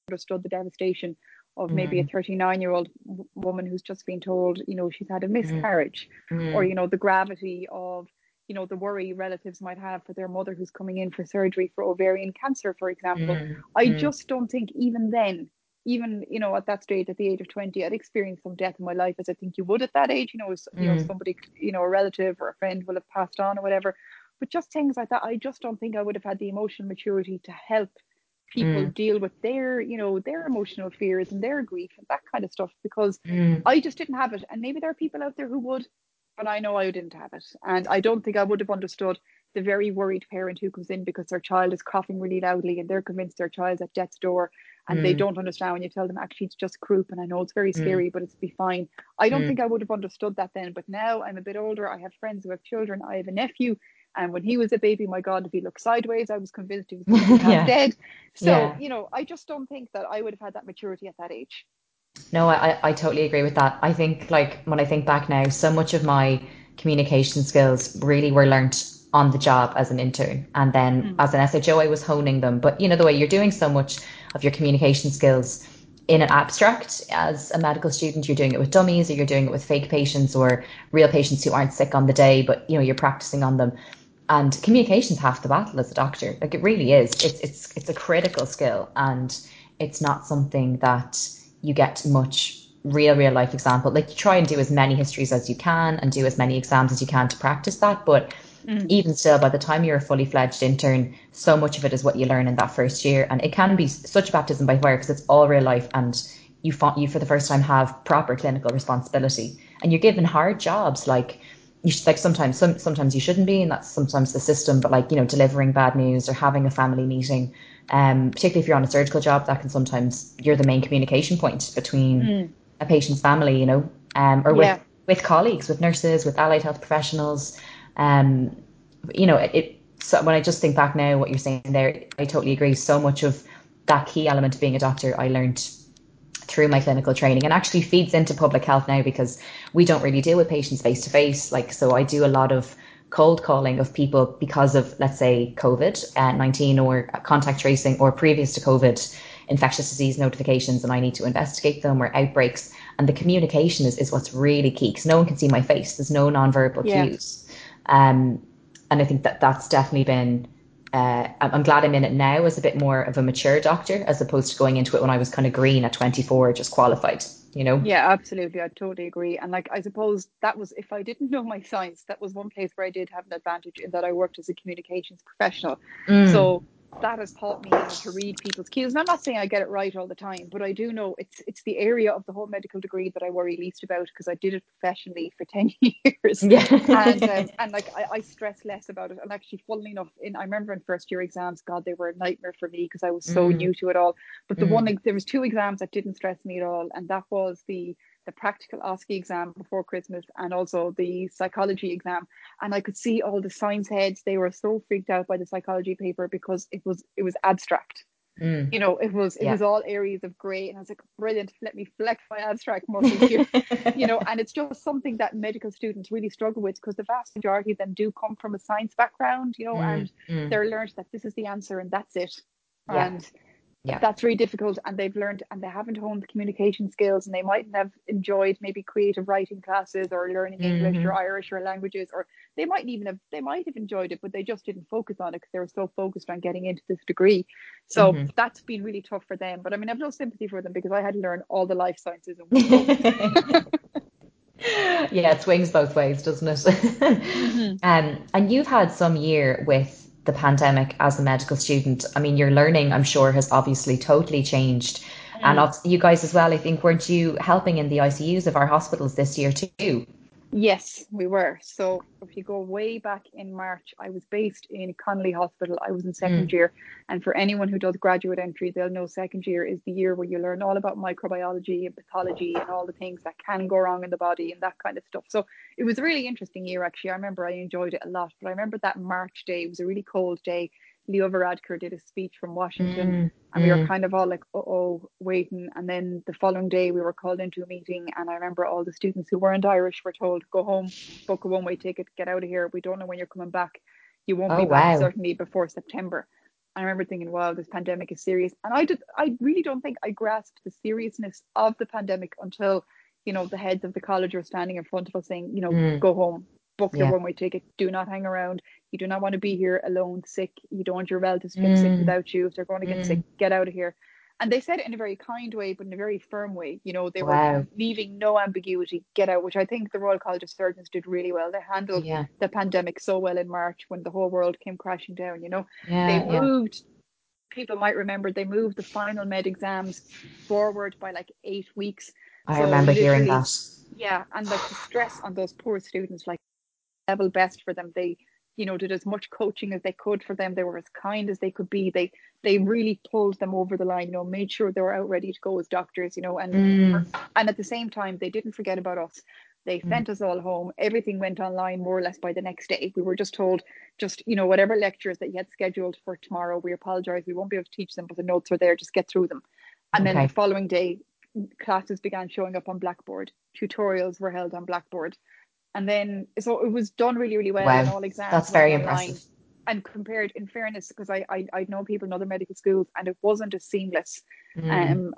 understood the devastation of maybe a 39 year old woman who's just been told, you know, she's had a miscarriage mm, or, you know, the gravity of, you know, the worry relatives might have for their mother who's coming in for surgery for ovarian cancer, for example. mm, I mm, just don't think even then, even you know at that stage at the age of 20 i'd experienced some death in my life as i think you would at that age you know as, you know Mm. somebody you know a relative or a friend will have passed on or whatever. But just things like that i just don't think i would have had the emotional maturity to help people Mm. deal with their you know their emotional fears and their grief and that kind of stuff because mm. I just didn't have it. And maybe there are people out there who would, but I know I didn't have it. And I don't think I would have understood the very worried parent who comes in because their child is coughing really loudly and they're convinced their child's at death's door and mm. they don't understand when you tell them actually it's just croup and I know it's very mm. scary mm. but it's be fine. I don't mm. think I would have understood that then but now I'm a bit older I have friends who have children I have a nephew and when he was a baby my god if he looked sideways I was convinced he was (laughs) yeah. dead. So yeah. you know I just don't think that I would have had that maturity at that age. No, I, I totally agree with that. I think like when I think back now, so much of my communication skills really were learnt on the job as an intern. And then mm. as an SHO, I was honing them. But you know, the way you're doing so much of your communication skills in an abstract as a medical student, you're doing it with dummies or you're doing it with fake patients or real patients who aren't sick on the day, but you know, you're practicing on them. And communication's half the battle as a doctor. Like it really is. It's it's it's a critical skill and it's not something that you get much real real life example like you try and do as many histories as you can and do as many exams as you can to practice that but mm. even still by the time you're a fully fledged intern so much of it is what you learn in that first year and it can be such baptism by fire because it's all real life and you you for the first time have proper clinical responsibility and you're given hard jobs like you should, like sometimes some sometimes you shouldn't be and that's sometimes the system but like you know delivering bad news or having a family meeting um particularly if you're on a surgical job that can sometimes you're the main communication point between mm a patient's family, you know, um, or with, yeah. with colleagues, with nurses, with allied health professionals. Um, you know, it, it so when I just think back now, what you're saying there, I totally agree. So much of that key element of being a doctor, I learned through my clinical training and actually feeds into public health now because we don't really deal with patients face to face. Like, so I do a lot of cold calling of people because of, let's say, COVID uh, 19 or contact tracing or previous to COVID infectious disease notifications and I need to investigate them or outbreaks. And the communication is, is what's really key because no one can see my face. There's no nonverbal yeah. cues. Um, and I think that that's definitely been, uh, I'm glad I'm in it now as a bit more of a mature doctor as opposed to going into it when I was kind of green at 24, just qualified, you know? Yeah, absolutely. I totally agree. And like, I suppose that was, if I didn't know my science, that was one place where I did have an advantage in that I worked as a communications professional. Mm. So that has taught me how to read people's cues. And I'm not saying I get it right all the time, but I do know it's it's the area of the whole medical degree that I worry least about because I did it professionally for (laughs) ten years. Yeah. and um, (laughs) and like I, I, stress less about it. And actually, funnily enough, in I remember in first year exams, God, they were a nightmare for me because I was so mm. new to it all. But the mm. one there was two exams that didn't stress me at all, and that was the the practical OSCE exam before Christmas and also the psychology exam. And I could see all the science heads, they were so freaked out by the psychology paper because it was it was abstract. Mm. You know, it was it yeah. was all areas of grey, and I was like, brilliant. Let me flex my abstract muscles here. (laughs) you know, and it's just something that medical students really struggle with because the vast majority of them do come from a science background. You know, mm. and mm. they're learned that this is the answer and that's it. Yeah. And yeah. that's really difficult and they've learned and they haven't honed the communication skills and they mightn't have enjoyed maybe creative writing classes or learning mm-hmm. english or irish or languages or they might even have they might have enjoyed it but they just didn't focus on it because they were so focused on getting into this degree so mm-hmm. that's been really tough for them but i mean i've no sympathy for them because i had to learn all the life sciences (laughs) yeah it swings both ways doesn't it (laughs) mm-hmm. um, and you've had some year with the pandemic as a medical student? I mean, your learning, I'm sure, has obviously totally changed. Mm. And you guys as well, I think, weren't you helping in the ICUs of our hospitals this year too? Yes, we were. So if you go way back in March, I was based in Connolly Hospital. I was in second mm. year. And for anyone who does graduate entry, they'll know second year is the year where you learn all about microbiology and pathology and all the things that can go wrong in the body and that kind of stuff. So it was a really interesting year, actually. I remember I enjoyed it a lot. But I remember that March day, it was a really cold day. Leo Varadkar did a speech from Washington, mm, and we were mm. kind of all like, uh oh, waiting. And then the following day, we were called into a meeting, and I remember all the students who weren't Irish were told, go home, book a one way ticket, get out of here. We don't know when you're coming back. You won't oh, be back wow. certainly before September. I remember thinking, wow, this pandemic is serious. And I did, I really don't think I grasped the seriousness of the pandemic until, you know, the heads of the college were standing in front of us saying, you know, mm. go home, book yeah. your one way ticket, do not hang around. You do not want to be here alone, sick. You don't want your relatives to get mm. sick without you. If they're going to get mm. sick, get out of here. And they said it in a very kind way, but in a very firm way. You know, they wow. were leaving no ambiguity, get out, which I think the Royal College of Surgeons did really well. They handled yeah. the pandemic so well in March when the whole world came crashing down, you know. Yeah, they moved yeah people might remember they moved the final med exams forward by like eight weeks. I so remember hearing that. Yeah, and like the stress on those poor students, like level best for them. They you know, did as much coaching as they could for them. They were as kind as they could be. They they really pulled them over the line, you know, made sure they were out ready to go as doctors, you know, and mm. and at the same time they didn't forget about us. They mm. sent us all home. Everything went online more or less by the next day. We were just told, just you know, whatever lectures that you had scheduled for tomorrow, we apologize, we won't be able to teach them, but the notes are there. Just get through them. And okay. then the following day, classes began showing up on Blackboard. Tutorials were held on Blackboard and then so it was done really really well wow. in all exams that's very impressive and compared in fairness because I, I i know people in other medical schools and it wasn't as seamless mm. um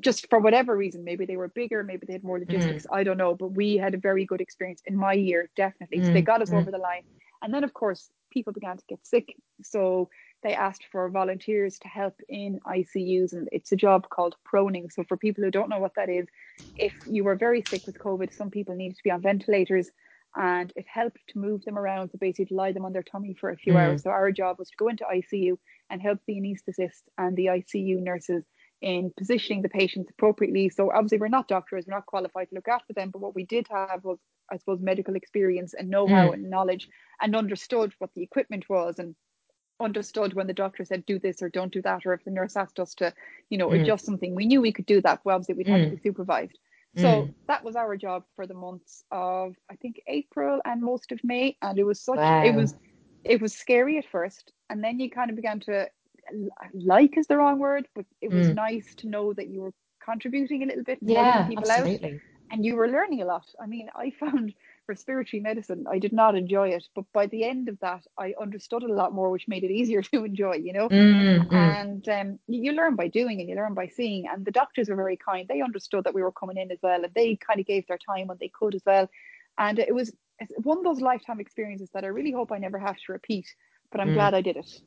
just for whatever reason maybe they were bigger maybe they had more logistics mm. i don't know but we had a very good experience in my year definitely mm. so they mm. got us mm. over the line and then of course people began to get sick so they asked for volunteers to help in ICUs, and it's a job called proning. So, for people who don't know what that is, if you were very sick with COVID, some people needed to be on ventilators, and it helped to move them around, so basically to lie them on their tummy for a few mm. hours. So, our job was to go into ICU and help the anaesthetist and the ICU nurses in positioning the patients appropriately. So, obviously, we're not doctors, we're not qualified to look after them, but what we did have was, I suppose, medical experience and know how mm. and knowledge and understood what the equipment was and understood when the doctor said do this or don't do that or if the nurse asked us to you know mm. adjust something we knew we could do that well obviously we'd have to be mm. supervised so mm. that was our job for the months of i think april and most of may and it was such wow. it was it was scary at first and then you kind of began to like is the wrong word but it was mm. nice to know that you were contributing a little bit yeah people absolutely. out and you were learning a lot i mean i (laughs) found respiratory medicine, I did not enjoy it. But by the end of that, I understood it a lot more, which made it easier (laughs) to enjoy, you know. Mm-hmm. And um, you, learn by doing and you learn by seeing. And the doctors were very kind. They understood that we were coming in as well, and they kind of gave their time when they could as well. And it was one of those lifetime experiences that I really hope I never have to repeat. But I'm mm. glad I did it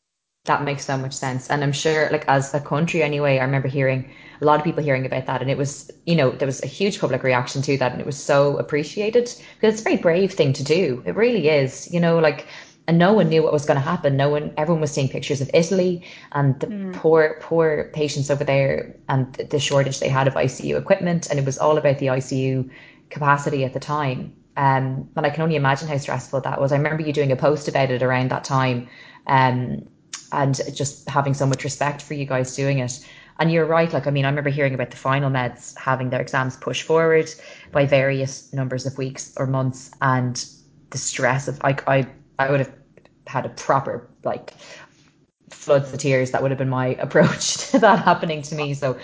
that makes so much sense. And i'm sure like as a country anyway i remember hearing a lot of people hearing about that. And it was you know there was a huge public reaction to that and it was so appreciated. Because it's a very brave thing to do. It really is you know like and no one knew what was going to happen. No one everyone was seeing pictures of italy and the mm. poor poor patients over there and the shortage they had of icu equipment. And it was all about the icu capacity at the time. Um, and i can only imagine how stressful that was. I remember you doing a post about it around that time. Um, and just having so much respect for you guys doing it. And you're right. Like, I mean, I remember hearing about the final meds having their exams pushed forward by various numbers of weeks or months, and the stress of like, I, I would have had a proper like floods of tears. That would have been my (laughs) approach to that happening to me. So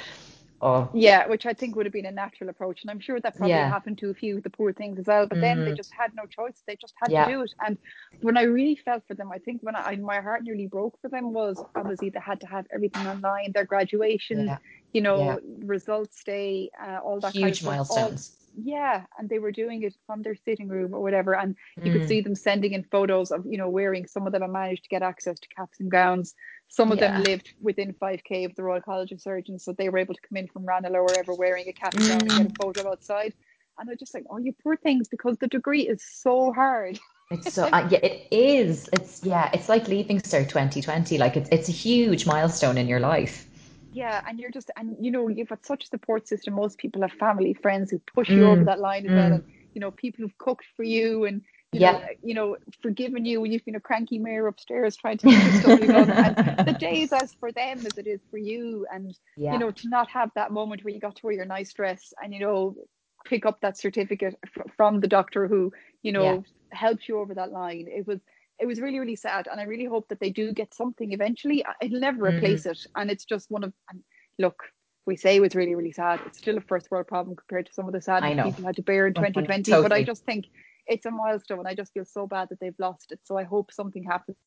Oh. Yeah, which I think would have been a natural approach. And I'm sure that probably yeah. happened to a few of the poor things as well. But mm then they mm. just had no choice. They just had yeah. to do it. And when I really felt for them, I think when I my heart nearly broke for them was obviously they had to have everything online, their graduation, yeah. you know, results day, uh, all that huge kind of milestones. All, yeah, and they were doing it from their sitting room or whatever, and you mm. could see them sending in photos of you know wearing. Some of them have managed to get access to caps and gowns some of yeah. them lived within 5k of the Royal College of Surgeons, so they were able to come in from Ranelagh or wherever wearing a cap and gown and get a mm. photo outside. And I just like, oh, you poor things, because the degree is so hard. (laughs) It's so uh, yeah, it is. It's yeah, it's like leaving Cert 2020. Like it's it's a huge milestone in your life. Yeah, and you're just and you know you've got such a support system. Most people have family, friends who push you over mm. that line as mm. well, and you know people who've cooked for you and you yeah. know, you know, forgiving you when you've been a cranky mayor upstairs trying to get your stuff done. And the (laughs) days as for them as it is for you. And, yeah. you know, to not have that moment where you got to wear your nice dress and, you know, pick up that certificate f- from the doctor who, you know, yeah. helped you over that line. It was, it was really, really sad. And I really hope that they do get something eventually. It'll never mm-hmm. replace mm-hmm. it. And it's just one of, and look, we say it was really, really sad. It's still a first world problem compared to some of the sadness people had to bear in 2020. Totally. But I just think it's a milestone. I just feel so bad that they've lost it. So I hope something happens.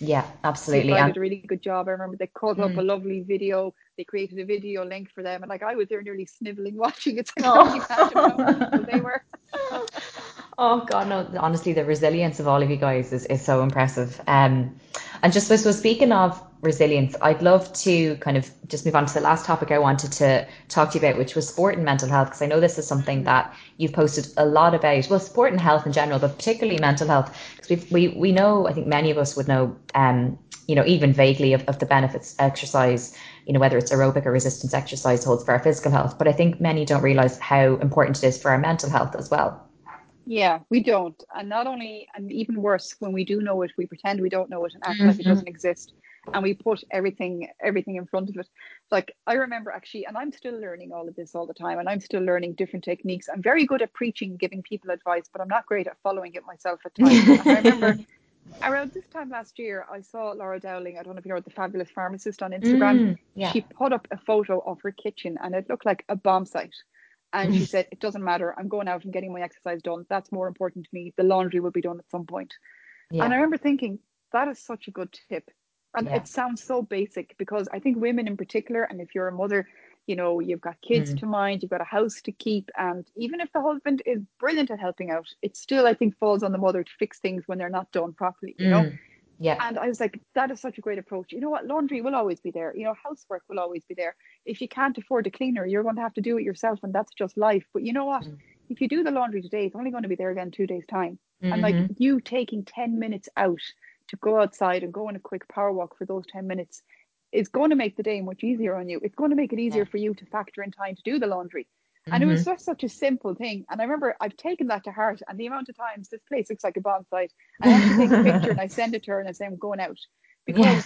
Yeah, absolutely. They did a really good job. I remember they cut mm. up a lovely video. They created a video link for them, and like I was there nearly sniveling (laughs) watching it. So (laughs) oh. they were. (laughs) oh God, no! Honestly, the resilience of all of you guys is, is so impressive. Um, and just so speaking of resilience, I'd love to kind of just move on to the last topic I wanted to talk to you about, which was sport and mental health, because I know this is something that you've posted a lot about. Well, sport and health in general, but particularly mental health, because we we know, I think many of us would know, um, you know, even vaguely of, of the benefits exercise, you know, whether it's aerobic or resistance exercise holds for our physical health. But I think many don't realize how important it is for our mental health as well. Yeah, we don't. And not only, and even worse, when we do know it, we pretend we don't know it and act mm-hmm. like it mm-hmm. doesn't exist. And we put everything, everything in front of it. Like I remember actually, and I'm still learning all of this all the time, and I'm still learning different techniques. I'm very good at preaching, giving people advice, but I'm not great at following it myself at times. I remember (laughs) around this time last year, I saw Laura Dowling. I don't know if you know the fabulous pharmacist on Instagram. Mm, yeah. She put up a photo of her kitchen, and it looked like a bomb site. And she said, It doesn't matter. I'm going out and getting my exercise done. That's more important to me. The laundry will be done at some point. Yeah. And I remember thinking, that is such a good tip. And yeah. it sounds so basic because I think women in particular, and if you're a mother, you know, you've got kids mm. to mind, you've got a house to keep. And even if the husband is brilliant at helping out, it still, I think, falls on the mother to fix things when they're not done properly, you mm. know? Yeah. And I was like, that is such a great approach. You know what? Laundry will always be there. You know, housework will always be there. If you can't afford a cleaner, you're going to have to do it yourself, and that's just life. But you know what? Mm. If you do the laundry today, it's only going to be there again two days' time. Mm-hmm. And like mm-hmm. you taking 10 minutes out to go outside and go on a quick power walk for those 10 minutes is going to make the day much easier on you. It's going to make it easier yeah. for you to factor in time to do the laundry. And mm-hmm. it was mm-hmm. just such a simple thing. And I remember I've taken that to heart. And the amount of times this place looks like a bomb site, I have to take a picture and I send it to her and I say I'm going out because yeah.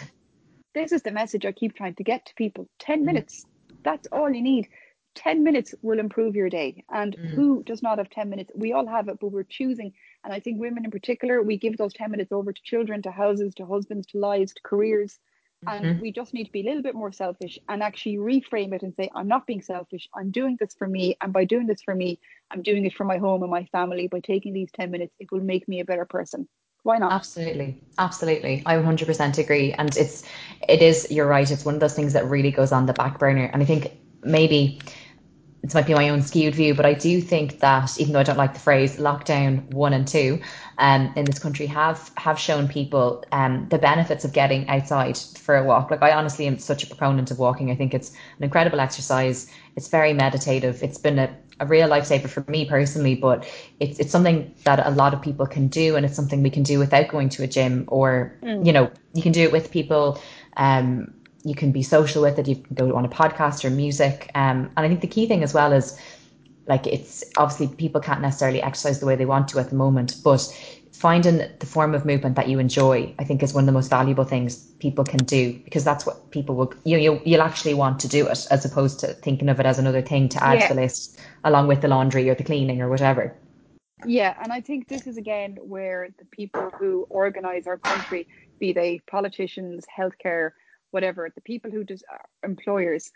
this is the message I keep trying to get to people. Ten mm. minutes, that's all you need. Ten minutes will improve your day. And mm. who does not have ten minutes? We all have it, but we're choosing. And I think women in particular, we give those ten minutes over to children, to houses, to husbands, to lives, to careers. And mm-hmm. we just need to be a little bit more selfish and actually reframe it and say i'm not being selfish. I'm doing this for me. And by doing this for me i'm doing it for my home and my family. By taking these 10 minutes it will make me a better person. Why not? Absolutely. Absolutely. I 100% agree. And it's it is you're right. It's one of those things that really goes on the back burner. And i think maybe it might be my own skewed view, but I do think that even though I don't like the phrase lockdown one and two, um, in this country have have shown people um, the benefits of getting outside for a walk. Like I honestly am such a proponent of walking. I think it's an incredible exercise. It's very meditative. It's been a, a real lifesaver for me personally, but it's it's something that a lot of people can do, and it's something we can do without going to a gym, or mm. you know, you can do it with people. Um, you can be social with it. You can go on a podcast or music. Um, and I think the key thing as well is like it's obviously people can't necessarily exercise the way they want to at the moment, but finding the form of movement that you enjoy, I think, is one of the most valuable things people can do because that's what people will you know, you'll actually want to do it as opposed to thinking of it as another thing to add yeah. to the list along with the laundry or the cleaning or whatever. Yeah, and I think this is again where the people who organise our country, be they politicians, healthcare, whatever, the people who are uh, employers,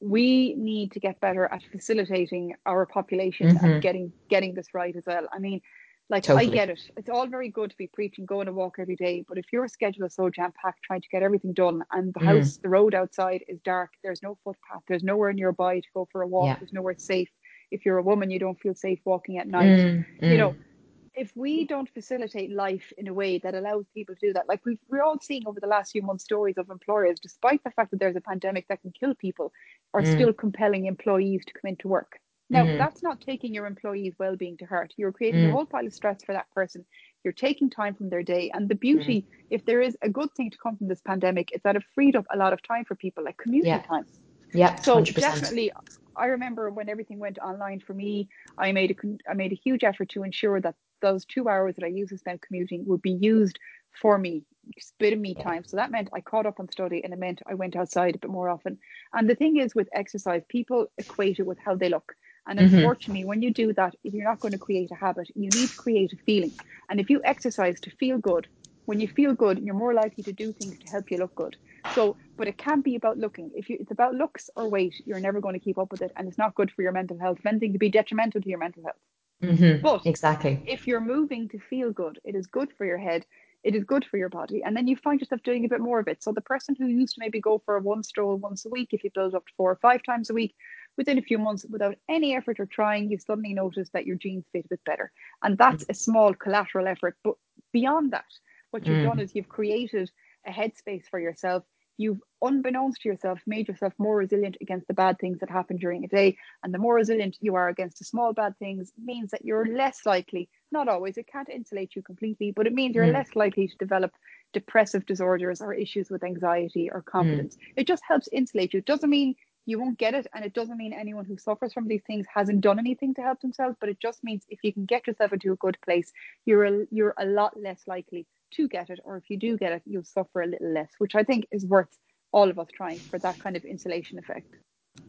we need to get better at facilitating our population mm-hmm. and getting getting this right as well. I mean, like totally. I get it. It's all very good to be preaching, going to walk every day, but if your schedule is so jam packed, trying to get everything done, and the mm. house, the road outside is dark, there's no footpath, there's nowhere nearby to go for a walk, yeah. there's nowhere safe. If you're a woman, you don't feel safe walking at night. Mm. You know, mm if we don't facilitate life in a way that allows people to do that, like we've, we're all seeing over the last few months stories of employers, despite the fact that there's a pandemic that can kill people, are mm. still compelling employees to come into work. Now, mm. that's not taking your employees' well being to heart. You're creating mm. a whole pile of stress for that person. You're taking time from their day. And the beauty, mm. if there is a good thing to come from this pandemic, it's that it freed up a lot of time for people, like commuting yeah. time. Yeah. So 100%. definitely, I remember when everything went online for me, I made a I made a huge effort to ensure that those two hours that I used to spend commuting would be used for me, bit of me time. So that meant I caught up on study and it meant I went outside a bit more often. And the thing is with exercise, people equate it with how they look. And mm-hmm. unfortunately, when you do that, if you're not going to create a habit, you need to create a feeling. And if you exercise to feel good, when you feel good, you're more likely to do things to help you look good. So, but it can't be about looking. If you, it's about looks or weight, you're never going to keep up with it, and it's not good for your mental health. If anything, to be detrimental to your mental health. Mm-hmm. But exactly, if you're moving to feel good, it is good for your head. It is good for your body, and then you find yourself doing a bit more of it. So the person who used to maybe go for a one stroll once a week, if you build up to four or five times a week, within a few months, without any effort or trying, you suddenly notice that your jeans fit a bit better, and that's a small collateral effort. But beyond that, what you've mm. done is you've created a headspace for yourself you've unbeknownst to yourself made yourself more resilient against the bad things that happen during a day and the more resilient you are against the small bad things means that you're less likely not always it can't insulate you completely but it means you're mm. less likely to develop depressive disorders or issues with anxiety or confidence mm. it just helps insulate you it doesn't mean you won't get it. And it doesn't mean anyone who suffers from these things hasn't done anything to help themselves, but it just means if you can get yourself into a good place, you're a, you're a lot less likely to get it. Or if you do get it, you'll suffer a little less, which I think is worth all of us trying for that kind of insulation effect.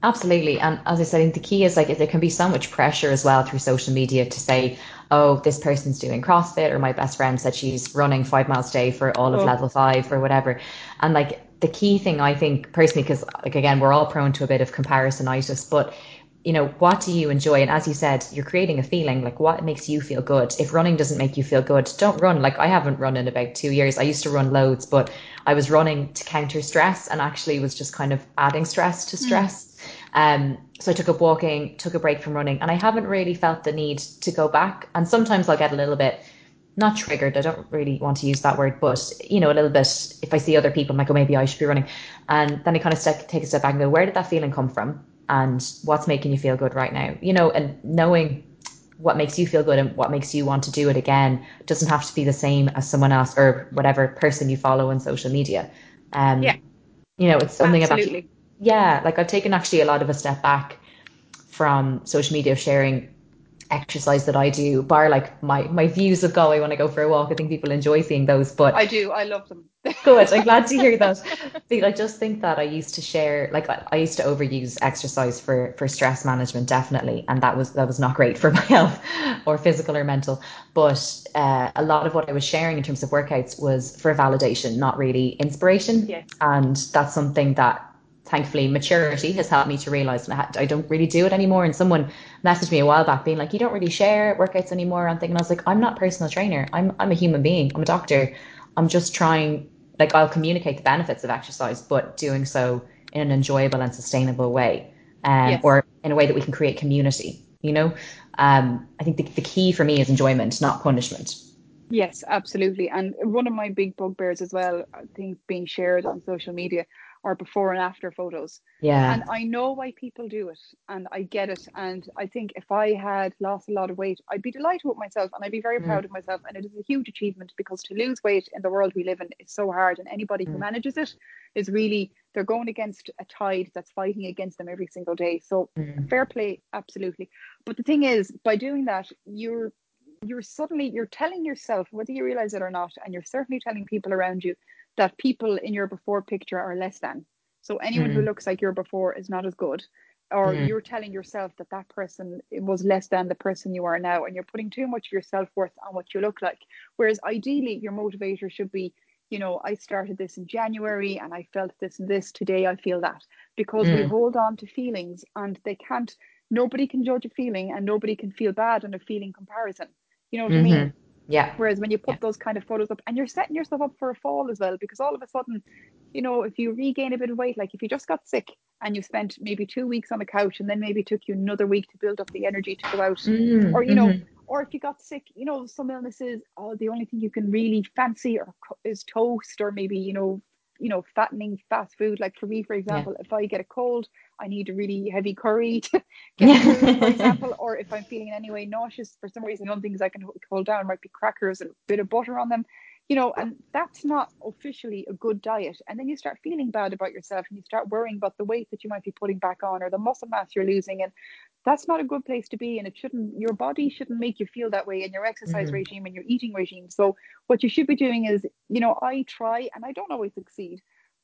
Absolutely. And as I said, the key is like there can be so much pressure as well through social media to say, oh, this person's doing CrossFit, or my best friend said she's running five miles a day for all of oh. level five or whatever. And like the key thing I think personally, because like again, we're all prone to a bit of comparisonitis, but you know, what do you enjoy? And as you said, you're creating a feeling like what makes you feel good. If running doesn't make you feel good, don't run. Like I haven't run in about two years. I used to run loads, but I was running to counter stress and actually was just kind of adding stress to hmm. stress. Mm. Um, so I took up walking, took a break from running, and I haven't really felt the need to go back. And sometimes I'll get a little bit not triggered. I don't really want to use that word, but you know, a little bit. If I see other people, I'm like, oh, maybe I should be running, and then I kind of step, take a step back and go, where did that feeling come from, and what's making you feel good right now? You know, and knowing what makes you feel good and what makes you want to do it again doesn't have to be the same as someone else or whatever person you follow on social media. Um, yeah. You know, it's something Absolutely. about yeah, like I've taken actually a lot of a step back from social media sharing exercise that I do, bar like my my views of Galway when I go for a walk. I think people enjoy seeing those. But I do, I love them. Good. I'm glad to hear that. See, I just think that I used to share like I used to overuse exercise for for stress management definitely, and that was that was not great for my (laughs) health or physical or mental. But uh, a lot of what I was sharing in terms of workouts was for validation, not really inspiration. And that's something that thankfully maturity has helped me to realize that I don't really do it anymore. And someone messaged me a while back being like, you don't really share workouts anymore. I'm thinking, I was like, I'm not a personal trainer. I'm, I'm a human being. I'm a doctor. I'm just trying, like, I'll communicate the benefits of exercise, but doing so in an enjoyable and sustainable way, um, yes. or in a way that we can create community, you know? Um, I think the, the key for me is enjoyment, not punishment. Yes, absolutely. And one of my big bugbears as well, things being shared on social media or before and after photos. Yeah. And I know why people do it and I get it. And I think if I had lost a lot of weight, I'd be delighted with myself and I'd be very mm. proud of myself. And it is a huge achievement because to lose weight in the world we live in is so hard. And anybody mm. who manages it is really, they're going against a tide that's fighting against them every single day. So mm. fair play, absolutely. But the thing is, by doing that, you're you're suddenly you're telling yourself whether you realize it or not and you're certainly telling people around you that people in your before picture are less than. So anyone mm. who looks like your before is not as good. Or mm. you're telling yourself that that person was less than the person you are now, and you're putting too much of your self worth on what you look like. Whereas ideally, your motivator should be, you know, I started this in January and I felt this and this. Today I feel that. Because mm. we hold on to feelings and they can't, nobody can judge a feeling and nobody can feel bad on a feeling comparison. You know what mm-hmm. I mean? Yeah. Whereas when you put yeah. those kind of photos up and you're setting yourself up for a fall as well, because all of a sudden, you know, if you regain a bit of weight, like if you just got sick and you spent maybe two weeks on the couch and then maybe took you another week to build up the energy to go out, mm-hmm. or, you know, mm-hmm. or if you got sick, you know, some illnesses, oh, the only thing you can really fancy or is toast or maybe, you know, you know, fattening fast food. Like for me, for example, yeah. if I get a cold, I need a really heavy curry (laughs) to get through, for (laughs) example. Or if I'm feeling in any way nauseous for some reason, the only things I can hold down might be crackers and a bit of butter on them. You know, and that's not officially a good diet. And then you start feeling bad about yourself and you start worrying about the weight that you might be putting back on or the muscle mass you're losing. And that's not a good place to be. And it shouldn't, your body shouldn't make you feel that way in your exercise mm-hmm. regime and your eating regime. So, what you should be doing is, you know, I try and I don't always succeed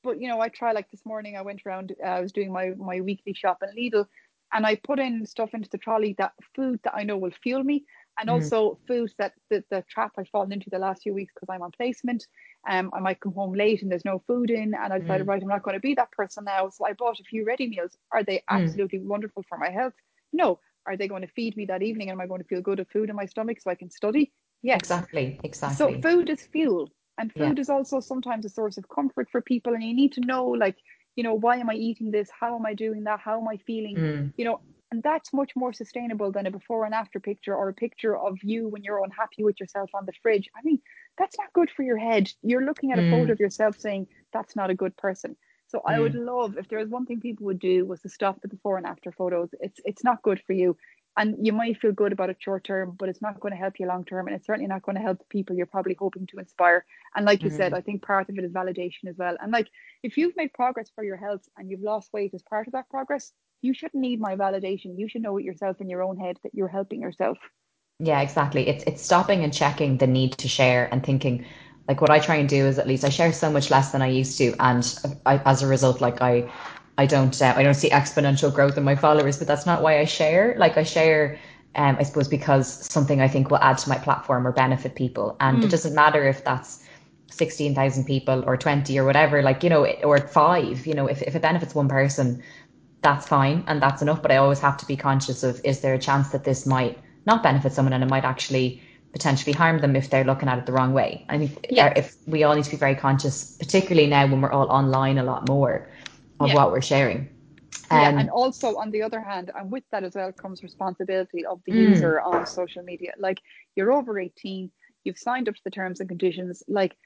but you know, I try like this morning. I went around. Uh, I was doing my my weekly shop in Lidl, and I put in stuff into the trolley that food that I know will fuel me, and mm. also food that the, the trap I've fallen into the last few weeks because I'm on placement. Um, I might come home late and there's no food in, and I decided, mm. right, I'm not going to be that person now. So I bought a few ready meals. Are they mm. absolutely mm. wonderful for my health? No. Are they going to feed me that evening? Am I going to feel good of food in my stomach so I can study? Yes. Exactly. Exactly. So food is fuel and food yeah. is also sometimes a source of comfort for people and you need to know like you know why am i eating this how am i doing that how am i feeling mm. you know and that's much more sustainable than a before and after picture or a picture of you when you're unhappy with yourself on the fridge i mean that's not good for your head you're looking at a mm. photo of yourself saying that's not a good person so mm. i would mm. love if there was one thing people would do was to stop the before and after photos it's it's not good for you and you might feel good about it short term, but it's not going to help you long term, and it's certainly not going to help the people you're probably hoping to inspire. And like you mm-hmm. said, I think part of it is validation as well. And like if you've made progress for your health and you've lost weight as part of that progress, you shouldn't need my validation. You should know it yourself in your own head that you're helping yourself. Yeah, exactly. It's it's stopping and checking the need to share and thinking like what I try and do is at least I share so much less than I used to, and I, as a result, like I I don't uh, I don't see exponential growth in my followers, but that's not why I share. Like I share. Um, I suppose because something I think will add to my platform or benefit people, and mm. it doesn't matter if that's sixteen thousand people or twenty or whatever, like you know, or five. You know, if if it benefits one person, that's fine and that's enough. But I always have to be conscious of is there a chance that this might not benefit someone and it might actually potentially harm them if they're looking at it the wrong way. I mean, yeah. if we all need to be very conscious, particularly now when we're all online a lot more, of yeah. what we're sharing. Um, yeah, and also on the other hand, and with that as well comes responsibility of the mm. user on social media. Like you're over 18, you've signed up to the terms and conditions. Like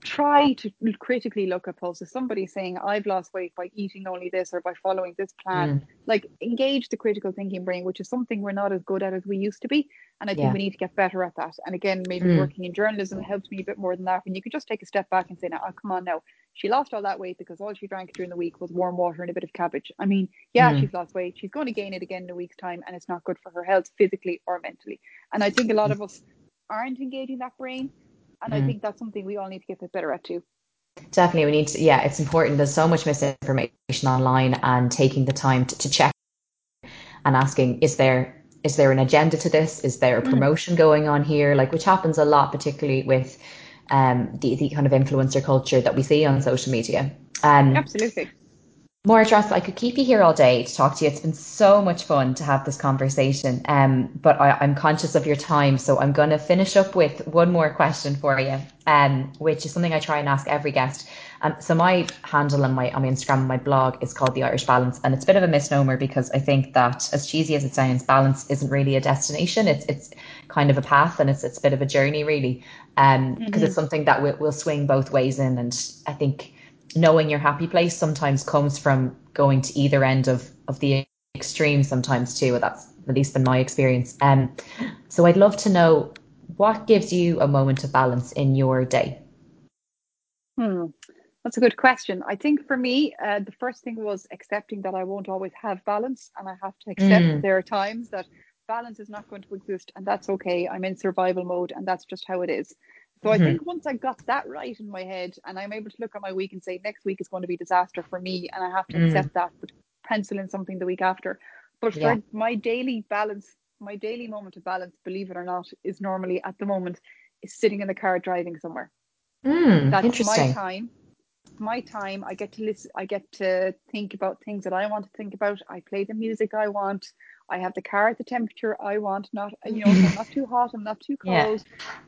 try to critically look at posts. If somebody's saying I've lost weight by eating only this or by following this plan, mm. like engage the critical thinking brain, which is something we're not as good at as we used to be. And I think yeah. we need to get better at that. And again, maybe mm. working in journalism helps me a bit more than that. When you can just take a step back and say, now, oh, come on now, she lost all that weight because all she drank during the week was warm water and a bit of cabbage. I mean, yeah, mm. she's lost weight. She's going to gain it again in a week's time, and it's not good for her health physically or mentally. And I think a lot of us aren't engaging that brain. And mm. I think that's something we all need to get a bit better at too. Definitely, we need to. Yeah, it's important. There's so much misinformation online, and taking the time to, to check and asking, is there is there an agenda to this? Is there a mm. promotion going on here? Like, which happens a lot, particularly with um, the, the kind of influencer culture that we see on social media. Um, Absolutely. Máire Treasa, I could keep you here all day to talk to you. It's been so much fun to have this conversation, um, but I, am conscious of your time, so I'm going to finish up with one more question for you, um, which is something I try and ask every guest. Um, so my handle on my on my Instagram, and my blog is called the Irish Balance, and it's a bit of a misnomer because I think that as cheesy as it sounds, balance isn't really a destination. It's it's kind of a path, and it's it's a bit of a journey, really, because um, mm-hmm. it's something that will, will swing both ways in, and I think knowing your happy place sometimes comes from going to either end of of the extreme sometimes too that's at least been my experience. Um so i'd love to know what gives you a moment of balance in your day? Hmm. That's a good question. I think for me uh, the first thing was accepting that i won't always have balance and i have to accept mm. there are times that balance is not going to exist and that's okay i'm in survival mode and that's just how it is so mm-hmm. I think once I got that right in my head and I'm able to look at my week and say next week is going to be disaster for me and I have to mm. accept that, but pencil in something the week after. But for my daily balance, my daily moment of balance, believe it or not, is normally at the moment is sitting in the car driving somewhere. Mm, That's my time. My time. I get to listen. I get to think about things that I want to think about. I play the music I want. I have the car at the temperature I want, not you know, I'm not (laughs) too hot, I'm not too cold.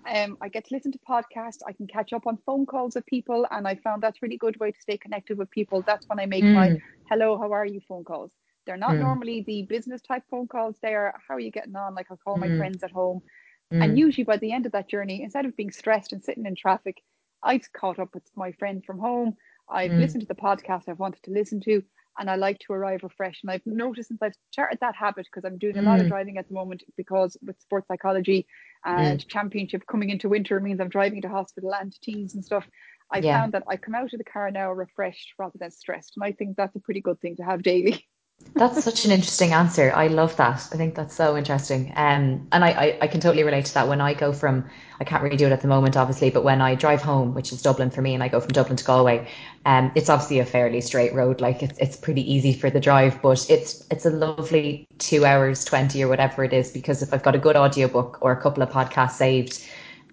Yeah. Um, I get to listen to podcasts. I can catch up on phone calls with people, and I found that's really good way to stay connected with people. That's when I make mm. my hello, how are you phone calls. They're not mm. normally the business type phone calls. They are how are you getting on? Like I'll call mm. my friends at home, and mm. usually by the end of that journey, instead of being stressed and sitting in traffic, I've caught up with my friends from home. I've mm. listened to the podcast I've wanted to listen to and I like to arrive refreshed. And I've noticed since I've started that habit because I'm doing a mm. lot of mm. driving at the moment because with sports psychology and mm. championship coming into winter means I'm driving to hospital and to teams and stuff. I yeah. found that I come out of the car now refreshed rather than stressed. And I think that's a pretty good thing to have daily. That's such an interesting answer. I love that. I think that's so interesting. Um, and I, I, I, can totally relate to that. When I go from, I can't really do it at the moment, obviously, but when I drive home, which is Dublin for me, and I go from Dublin to Galway, um, it's obviously a fairly straight road. Like it's, it's pretty easy for the drive, but it's, it's a lovely two hours, 20 or whatever it is, because if I've got a good audiobook or a couple of podcasts saved,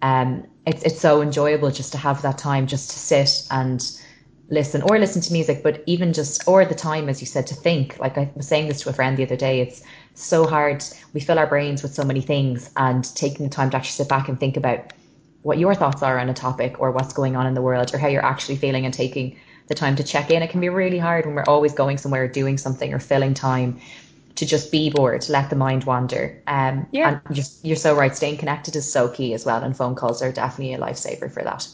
um, it's, it's so enjoyable just to have that time just to sit and, listen or listen to music, but even just, or the time, as you said, to think. Like I was saying this to a friend the other day, it's so hard. We fill our brains with so many things, and taking the time to actually sit back and think about what your thoughts are on a topic or what's going on in the world or how you're actually feeling and taking the time to check in. It can be really hard when we're always going somewhere, doing something, or filling time to just be bored, to let the mind wander. Um, yeah. And just, you're so right. Staying connected is so key as well, and phone calls are definitely a lifesaver for that.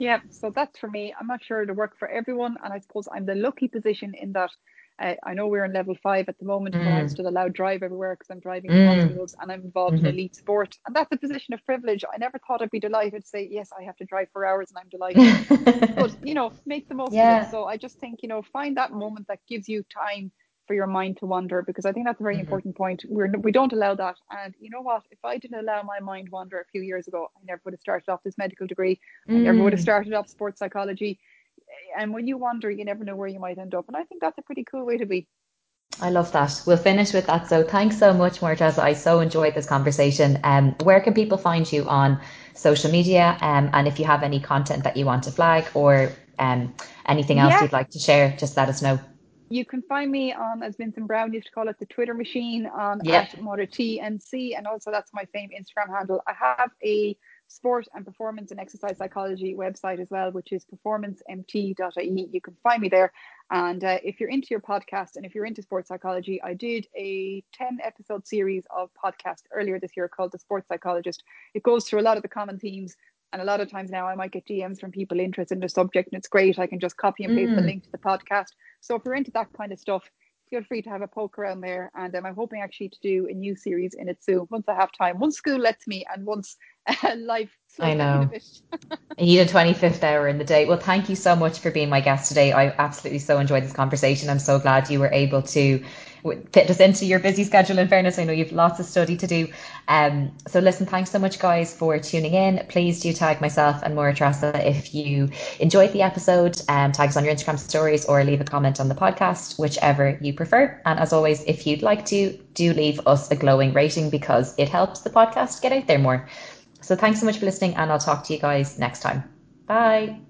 Yeah, so that's for me. I'm not sure it'll work for everyone, and I suppose I'm the lucky position in that I, I know we're in level five at the moment, mm. but I'm mm. still allowed drive everywhere because I'm driving mm. hospitals and I'm involved mm-hmm. in elite sport. And that's a position of privilege. I never thought I'd be delighted to say, yes, I have to drive for hours and I'm delighted. (laughs) but, you know, make the most yeah. of it. So I just think, you know, find that moment that gives you time for your mind to wander because I think that's a very mm-hmm. important point. We're, we don't allow that. And you know what? If I didn't allow my mind wander a few years ago, I never would have started off this medical degree. Mm. I never would have mm. started off sports psychology. And when you wander, you never know where you might end up. And I think that's a pretty cool way to be. I love that. We'll finish with that. So thanks so much, Máire Treasa. I so enjoyed this conversation. Um, where can people find you on social media? Um, and if you have any content that you want to flag or um, anything else yeah. you'd like to share, just let us know you can find me on, as Vincent Browne used to call it, the Twitter machine on yep. at Máire TNC, and also that's my same Instagram handle. I have a sport and performance and exercise psychology website as well, which is performancemt.ie. You can find me there. And uh, if you're into your podcast and if you're into sports psychology, I did a 10 episode series of podcast earlier this year called The Sports Psychologist. It goes through a lot of the common themes and a lot of times now I might get DMs from people interested in the subject and it's great. I can just copy and paste mm. the link to the podcast. So if you're into that kind of stuff, feel free to have a poke around there. And um, I'm hoping actually to do a new series in it soon once I have time. Once school lets me and once uh, (laughs) life I know. you (laughs) need a 25th hour in the day. Well, thank you so much for being my guest today. I absolutely so enjoyed this conversation. I'm so glad you were able to fit us into your busy schedule. In fairness, I know you've lots of study to do. Um, so listen, thanks so much, guys, for tuning in. Please do tag myself and Máire Treasa if you enjoyed the episode. Um, tag us on your Instagram stories or leave a comment on the podcast, whichever you prefer. And as always, if you'd like to, do leave us a glowing rating because it helps the podcast get out there more. So thanks so much for listening, and I'll talk to you guys next time. Bye.